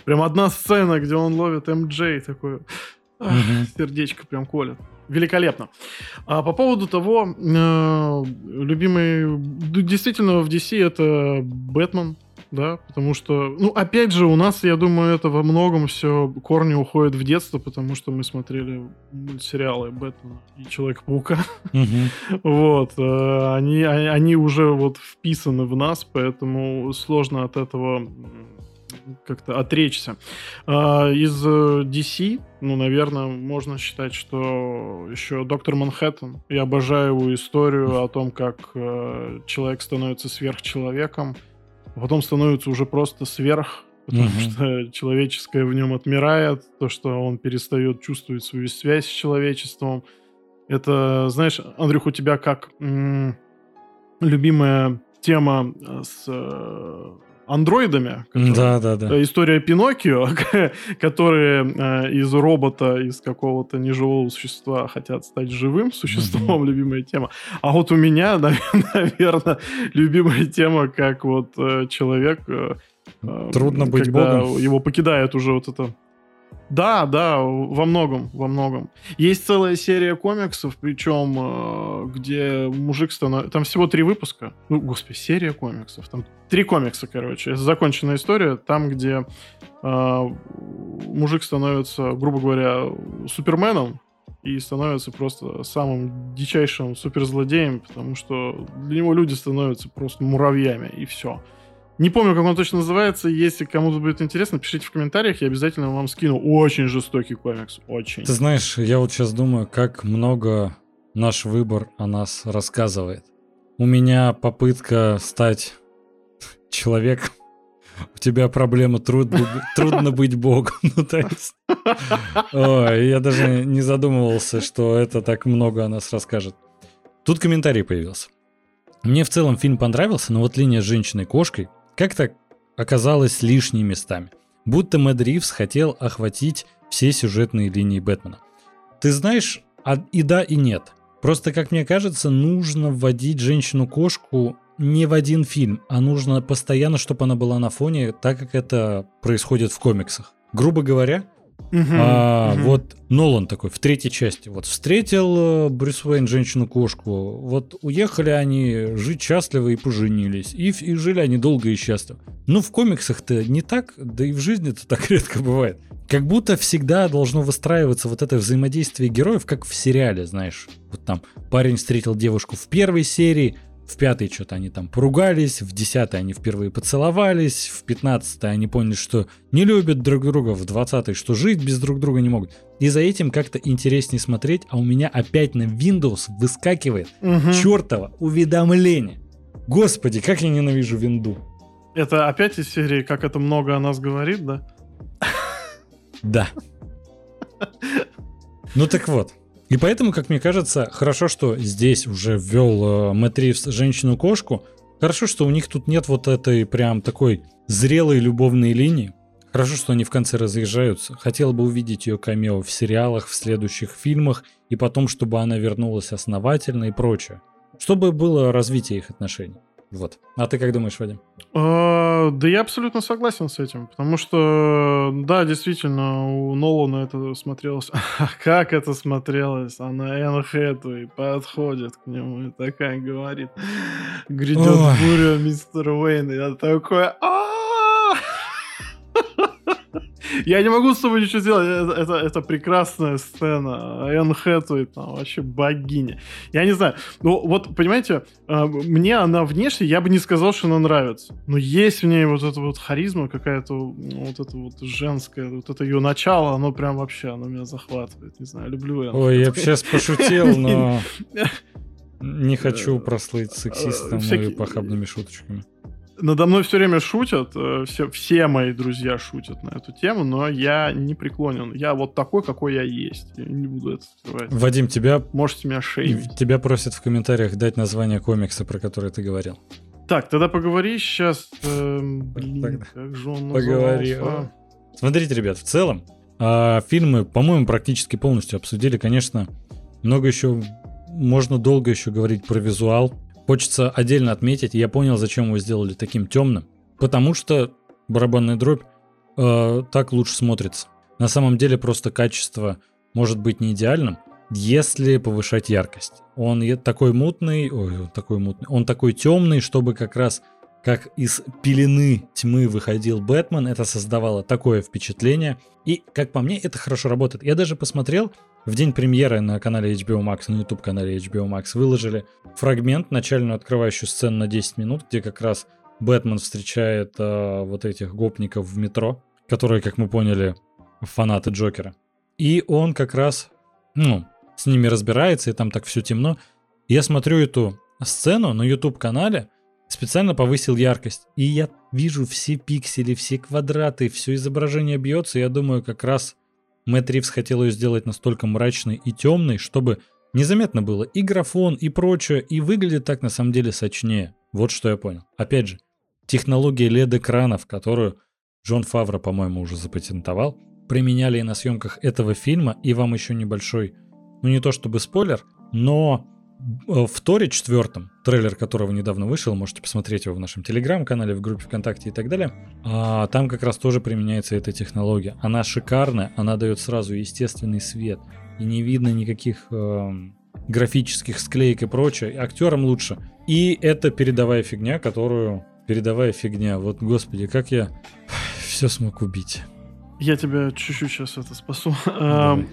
Прям одна сцена, где он ловит МД, такой Мгм. сердечко прям колет. Великолепно. А по поводу того, э, любимый, действительно в DC это Бэтмен, да, потому что, ну, опять же, у нас, я думаю, это во многом все корни уходят в детство, потому что мы смотрели мультсериалы Бэтмена и Человека-паука. Мгм. Вот, э, они, а- они уже вот вписаны в нас, поэтому сложно от этого как-то отречься. А, Из э, DC, ну, наверное, можно считать, что еще Доктор Манхэттен. Я обожаю его историю о том, как э, человек становится сверхчеловеком, а потом становится уже просто сверх, потому Мгм. что человеческое в нем отмирает, то, что он перестает чувствовать свою связь с человечеством. Это, знаешь, Андрюх, у тебя как м, любимая тема с э, андроидами? Да, да, да. Э, История Пиноккио, которые э, из робота, из какого-то неживого существа хотят стать живым существом, любимая тема. А вот у меня, наверное, любимая тема, как вот э, человек... э, Трудно быть когда богом. Его покидает уже вот это Да, да, во многом, во многом. Есть целая серия комиксов, причем э, где мужик становится... Там всего три выпуска. Ну, господи, серия комиксов. Там три комикса, короче. Это законченная история. Там, где э, мужик становится, грубо говоря, суперменом, и становится просто самым дичайшим суперзлодеем, потому что для него люди становятся просто муравьями, и все. Не помню, как он точно называется. Если кому-то будет интересно, пишите в комментариях, я обязательно вам скину. Очень жестокий комикс, очень. Ты знаешь, я вот сейчас думаю, как много наш выбор о нас рассказывает. У меня попытка стать человеком. У тебя проблема трудно, трудно быть богом. Ну. Ой, я даже не задумывался, что это так много о нас расскажет. Тут комментарий появился. Мне в целом фильм понравился, но вот линия с женщиной-кошкой как-то оказалась лишней местами. Будто Мэд Ривз хотел охватить все сюжетные линии Бэтмена. Ты знаешь, а, и да, и нет. Просто, как мне кажется, нужно вводить женщину-кошку не в один фильм, а нужно постоянно, чтобы она была на фоне, так как это происходит в комиксах. Грубо говоря, Угу, а, угу. Вот Нолан такой в третьей части. Вот встретил э, Брюс Уэйн женщину-кошку. Вот уехали они жить счастливо и поженились. И, и жили они долго и счастливо. Ну, в комиксах-то не так, да и в жизни это так редко бывает. Как будто всегда должно выстраиваться вот это взаимодействие героев, как в сериале, знаешь. Вот там парень встретил девушку в первой серии, в пятой что-то они там поругались, в десятой они впервые поцеловались, в пятнадцатой они поняли, что не любят друг друга, в двадцатой, что жить без друг друга не могут. И за этим как-то интереснее смотреть, а у меня опять на Windows выскакивает угу. чертово уведомление. Господи, как я ненавижу винду. Это опять из серии «Как это много о нас говорит», да? Да. Ну так вот, и поэтому, как мне кажется, хорошо, что здесь уже ввел э, Мэтт женщину-кошку. Хорошо, что у них тут нет вот этой прям такой зрелой любовной линии. Хорошо, что они в конце разъезжаются. Хотел бы увидеть ее камео в сериалах, в следующих фильмах, и потом, чтобы она вернулась основательно и прочее. Чтобы было развитие их отношений. Вот. А ты как думаешь, Вадим? А, да я абсолютно согласен с этим, потому что, да, действительно, у Нолана это смотрелось... А как это смотрелось? Она Энн Хэтуэй подходит к нему и такая говорит, грядет буря, мистер Уэйн. И я такой, я не могу с тобой ничего сделать. Это, это, это прекрасная сцена. Энн Хэтуэй там вообще богиня. Я не знаю. Ну, вот, понимаете, э, мне она внешне, я бы не сказал, что она нравится. Но есть в ней вот эта вот харизма какая-то, ну, вот это вот женская, вот это ее начало, оно прям вообще, оно меня захватывает. Не знаю, люблю Энн Ой, я бы сейчас пошутил, но... Не хочу прослыть сексистом и похабными шуточками надо мной все время шутят, э, все, все мои друзья шутят на эту тему, но я не преклонен. Я вот такой, какой я есть. Я не буду это скрывать. Вадим, тебя... Можете меня шеймить. Тебя просят в комментариях дать название комикса, про который ты говорил. Так, тогда поговори сейчас. Э, блин, Тогда. как же он Поговори. Смотрите, ребят, в целом э, фильмы, по-моему, практически полностью обсудили. Конечно, много еще можно долго еще говорить про визуал, Хочется отдельно отметить, я понял, зачем его сделали таким темным. Потому что барабанная дробь э, так лучше смотрится. На самом деле просто качество может быть не идеальным, если повышать яркость. Он такой мутный, ой, такой мутный, он такой темный, чтобы как раз как из пелены тьмы выходил Бэтмен, это создавало такое впечатление. И, как по мне, это хорошо работает. Я даже посмотрел, в день премьеры на канале HBO Max, на YouTube-канале HBO Max, выложили фрагмент, начальную открывающую сцену на 10 минут, где как раз Бэтмен встречает э, вот этих гопников в метро, которые, как мы поняли, фанаты Джокера. И он как раз, ну, с ними разбирается, и там так все темно. Я смотрю эту сцену на YouTube-канале, специально повысил яркость. И я вижу все пиксели, все квадраты, все изображение бьется. Я думаю, как раз Мэтт Ривз хотел ее сделать настолько мрачной и темной, чтобы незаметно было и графон, и прочее, и выглядит так на самом деле сочнее. Вот что я понял. Опять же, технология LED-экранов, которую Джон Фавро, по-моему, уже запатентовал, применяли и на съемках этого фильма, и вам еще небольшой, ну не то чтобы спойлер, но в Торе четвертом, трейлер которого недавно вышел, можете посмотреть его в нашем телеграм-канале, в группе ВКонтакте и так далее, а, там как раз тоже применяется эта технология. Она шикарная, она дает сразу естественный свет, и не видно никаких э, графических склеек и прочее. Актерам лучше. И это передовая фигня, которую... Передовая фигня. Вот, господи, как я все смог убить. Я тебя чуть-чуть сейчас это спасу. Давай.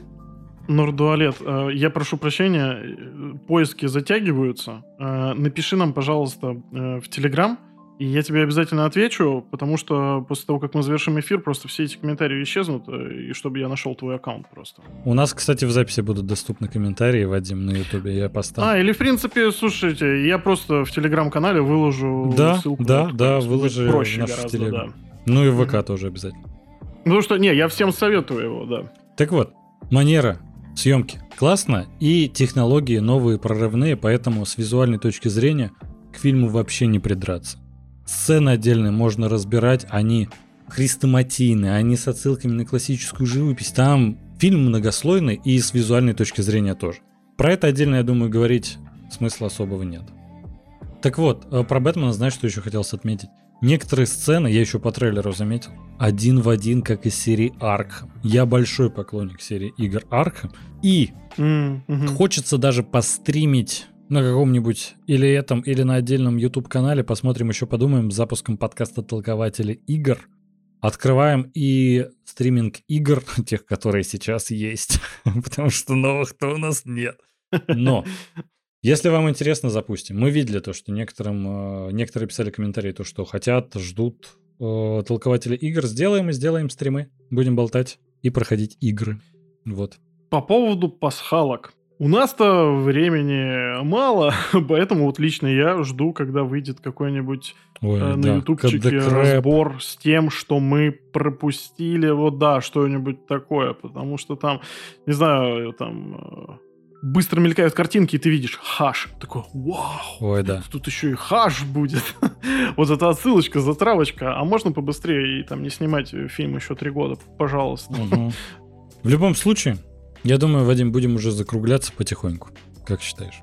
Нордуалет, э, я прошу прощения, э, поиски затягиваются. Э, напиши нам, пожалуйста, в Телеграм, и я тебе обязательно отвечу, потому что после того, как мы завершим эфир, просто все эти комментарии исчезнут, и чтобы я нашел твой аккаунт просто. У нас, кстати, в записи будут доступны комментарии, Вадим, на Ютубе, я поставлю. А, или, в принципе, слушайте, я просто в Телеграм-канале выложу да, ссылку. Да, да, выложи проще наш Телеграм. Да. Ну и в ВК mm-hmm. тоже обязательно. Ну что, не, я всем советую его, да. Так вот, манера съемки классно, и технологии новые прорывные, поэтому с визуальной точки зрения к фильму вообще не придраться. Сцены отдельные можно разбирать, они хрестоматийные, они с отсылками на классическую живопись. Там фильм многослойный и с визуальной точки зрения тоже. Про это отдельно, я думаю, говорить смысла особого нет. Так вот, э, про Бэтмена, знаешь, что еще хотелось отметить? Некоторые сцены, я еще по трейлеру заметил, один в один, как из серии Аркхам. Я большой поклонник серии игр Аркхам. И mm-hmm. хочется даже постримить на каком-нибудь или этом, или на отдельном YouTube-канале. Посмотрим, еще подумаем, с запуском подкаста «Толкователи игр». Открываем и стриминг игр, тех, которые сейчас есть, потому что новых-то у нас нет. Но если вам интересно, запустим. Мы видели то, что некоторым, э, некоторые писали комментарии, то, что хотят, ждут э, толкователи игр. Сделаем и сделаем стримы. Будем болтать и проходить игры. Вот. По поводу пасхалок. У нас-то времени мало, поэтому вот лично я жду, когда выйдет какой-нибудь Ой, э, на да. ютубчике разбор с тем, что мы пропустили, вот да, что-нибудь такое, потому что там, не знаю, там э, быстро мелькают картинки, и ты видишь хаш. Такой, вау, Ой, да. тут еще и хаш будет. вот эта отсылочка, затравочка. А можно побыстрее и там не снимать фильм еще три года, пожалуйста. В любом случае, я думаю, Вадим, будем уже закругляться потихоньку. Как считаешь?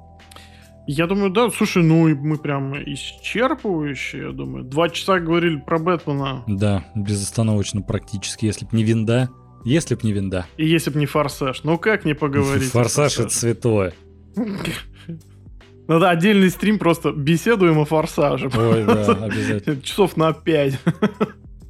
Я думаю, да. Слушай, ну мы прям исчерпывающие, я думаю. Два часа говорили про Бэтмена. Да, безостановочно практически. Если б не винда, если б не винда. И если б не форсаж. Ну как не поговорить? Форсаж это святое. Надо отдельный стрим просто беседуем о форсаже. Ой, да, обязательно. Часов на 5.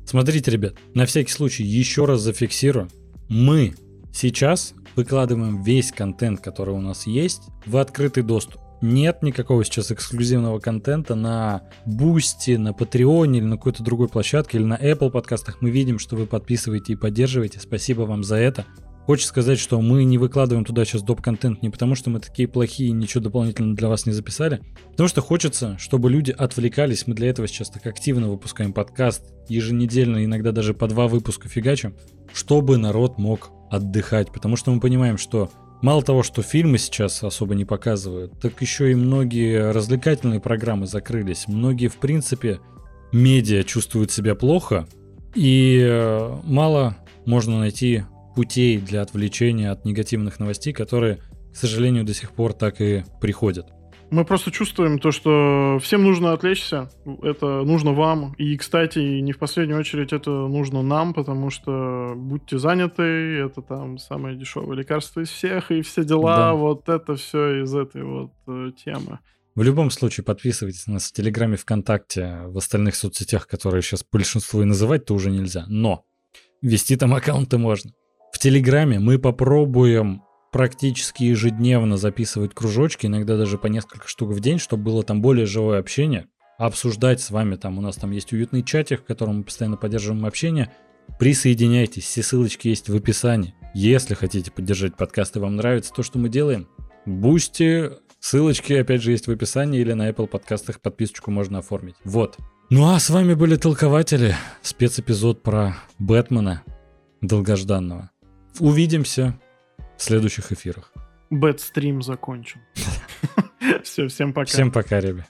Смотрите, ребят, на всякий случай еще раз зафиксирую. Мы сейчас выкладываем весь контент, который у нас есть, в открытый доступ нет никакого сейчас эксклюзивного контента на Boosty, на Patreon е или на какой-то другой площадке, или на Apple подкастах. Мы видим, что вы подписываете и поддерживаете. Спасибо вам за это. Хочется сказать, что мы не выкладываем туда сейчас доп-контент не потому, что мы такие плохие и ничего дополнительно для вас не записали, потому что хочется, чтобы люди отвлекались. Мы для этого сейчас так активно выпускаем подкаст, еженедельно, иногда даже по два выпуска фигачим, чтобы народ мог отдыхать, потому что мы понимаем, что Мало того, что фильмы сейчас особо не показывают, так еще и многие развлекательные программы закрылись. Многие, в принципе, медиа чувствуют себя плохо, и э, мало можно найти путей для отвлечения от негативных новостей, которые, к сожалению, до сих пор так и приходят. Мы просто чувствуем то, что всем нужно отвлечься. Это нужно вам. И, кстати, не в последнюю очередь это нужно нам, потому что будьте заняты, это там самое дешевое лекарство из всех, и все дела. Да. Вот это все из этой вот э, темы. В любом случае, подписывайтесь на нас в Телеграме, ВКонтакте, в остальных соцсетях, которые сейчас большинство и называть-то уже нельзя. Но вести там аккаунты можно. В Телеграме мы попробуем практически ежедневно записывать кружочки, иногда даже по несколько штук в день, чтобы было там более живое общение, обсуждать с вами там. У нас там есть уютный чатик, в котором мы постоянно поддерживаем общение. Присоединяйтесь, все ссылочки есть в описании. Если хотите поддержать подкаст и вам нравится то, что мы делаем, Boosty, ссылочки опять же есть в описании или на Apple подкастах подписочку можно оформить. Вот. Ну а с вами были толкователи, спецэпизод про Бэтмена долгожданного. Увидимся в следующих эфирах. Бэтстрим закончен. Все, всем пока. Всем пока, ребят.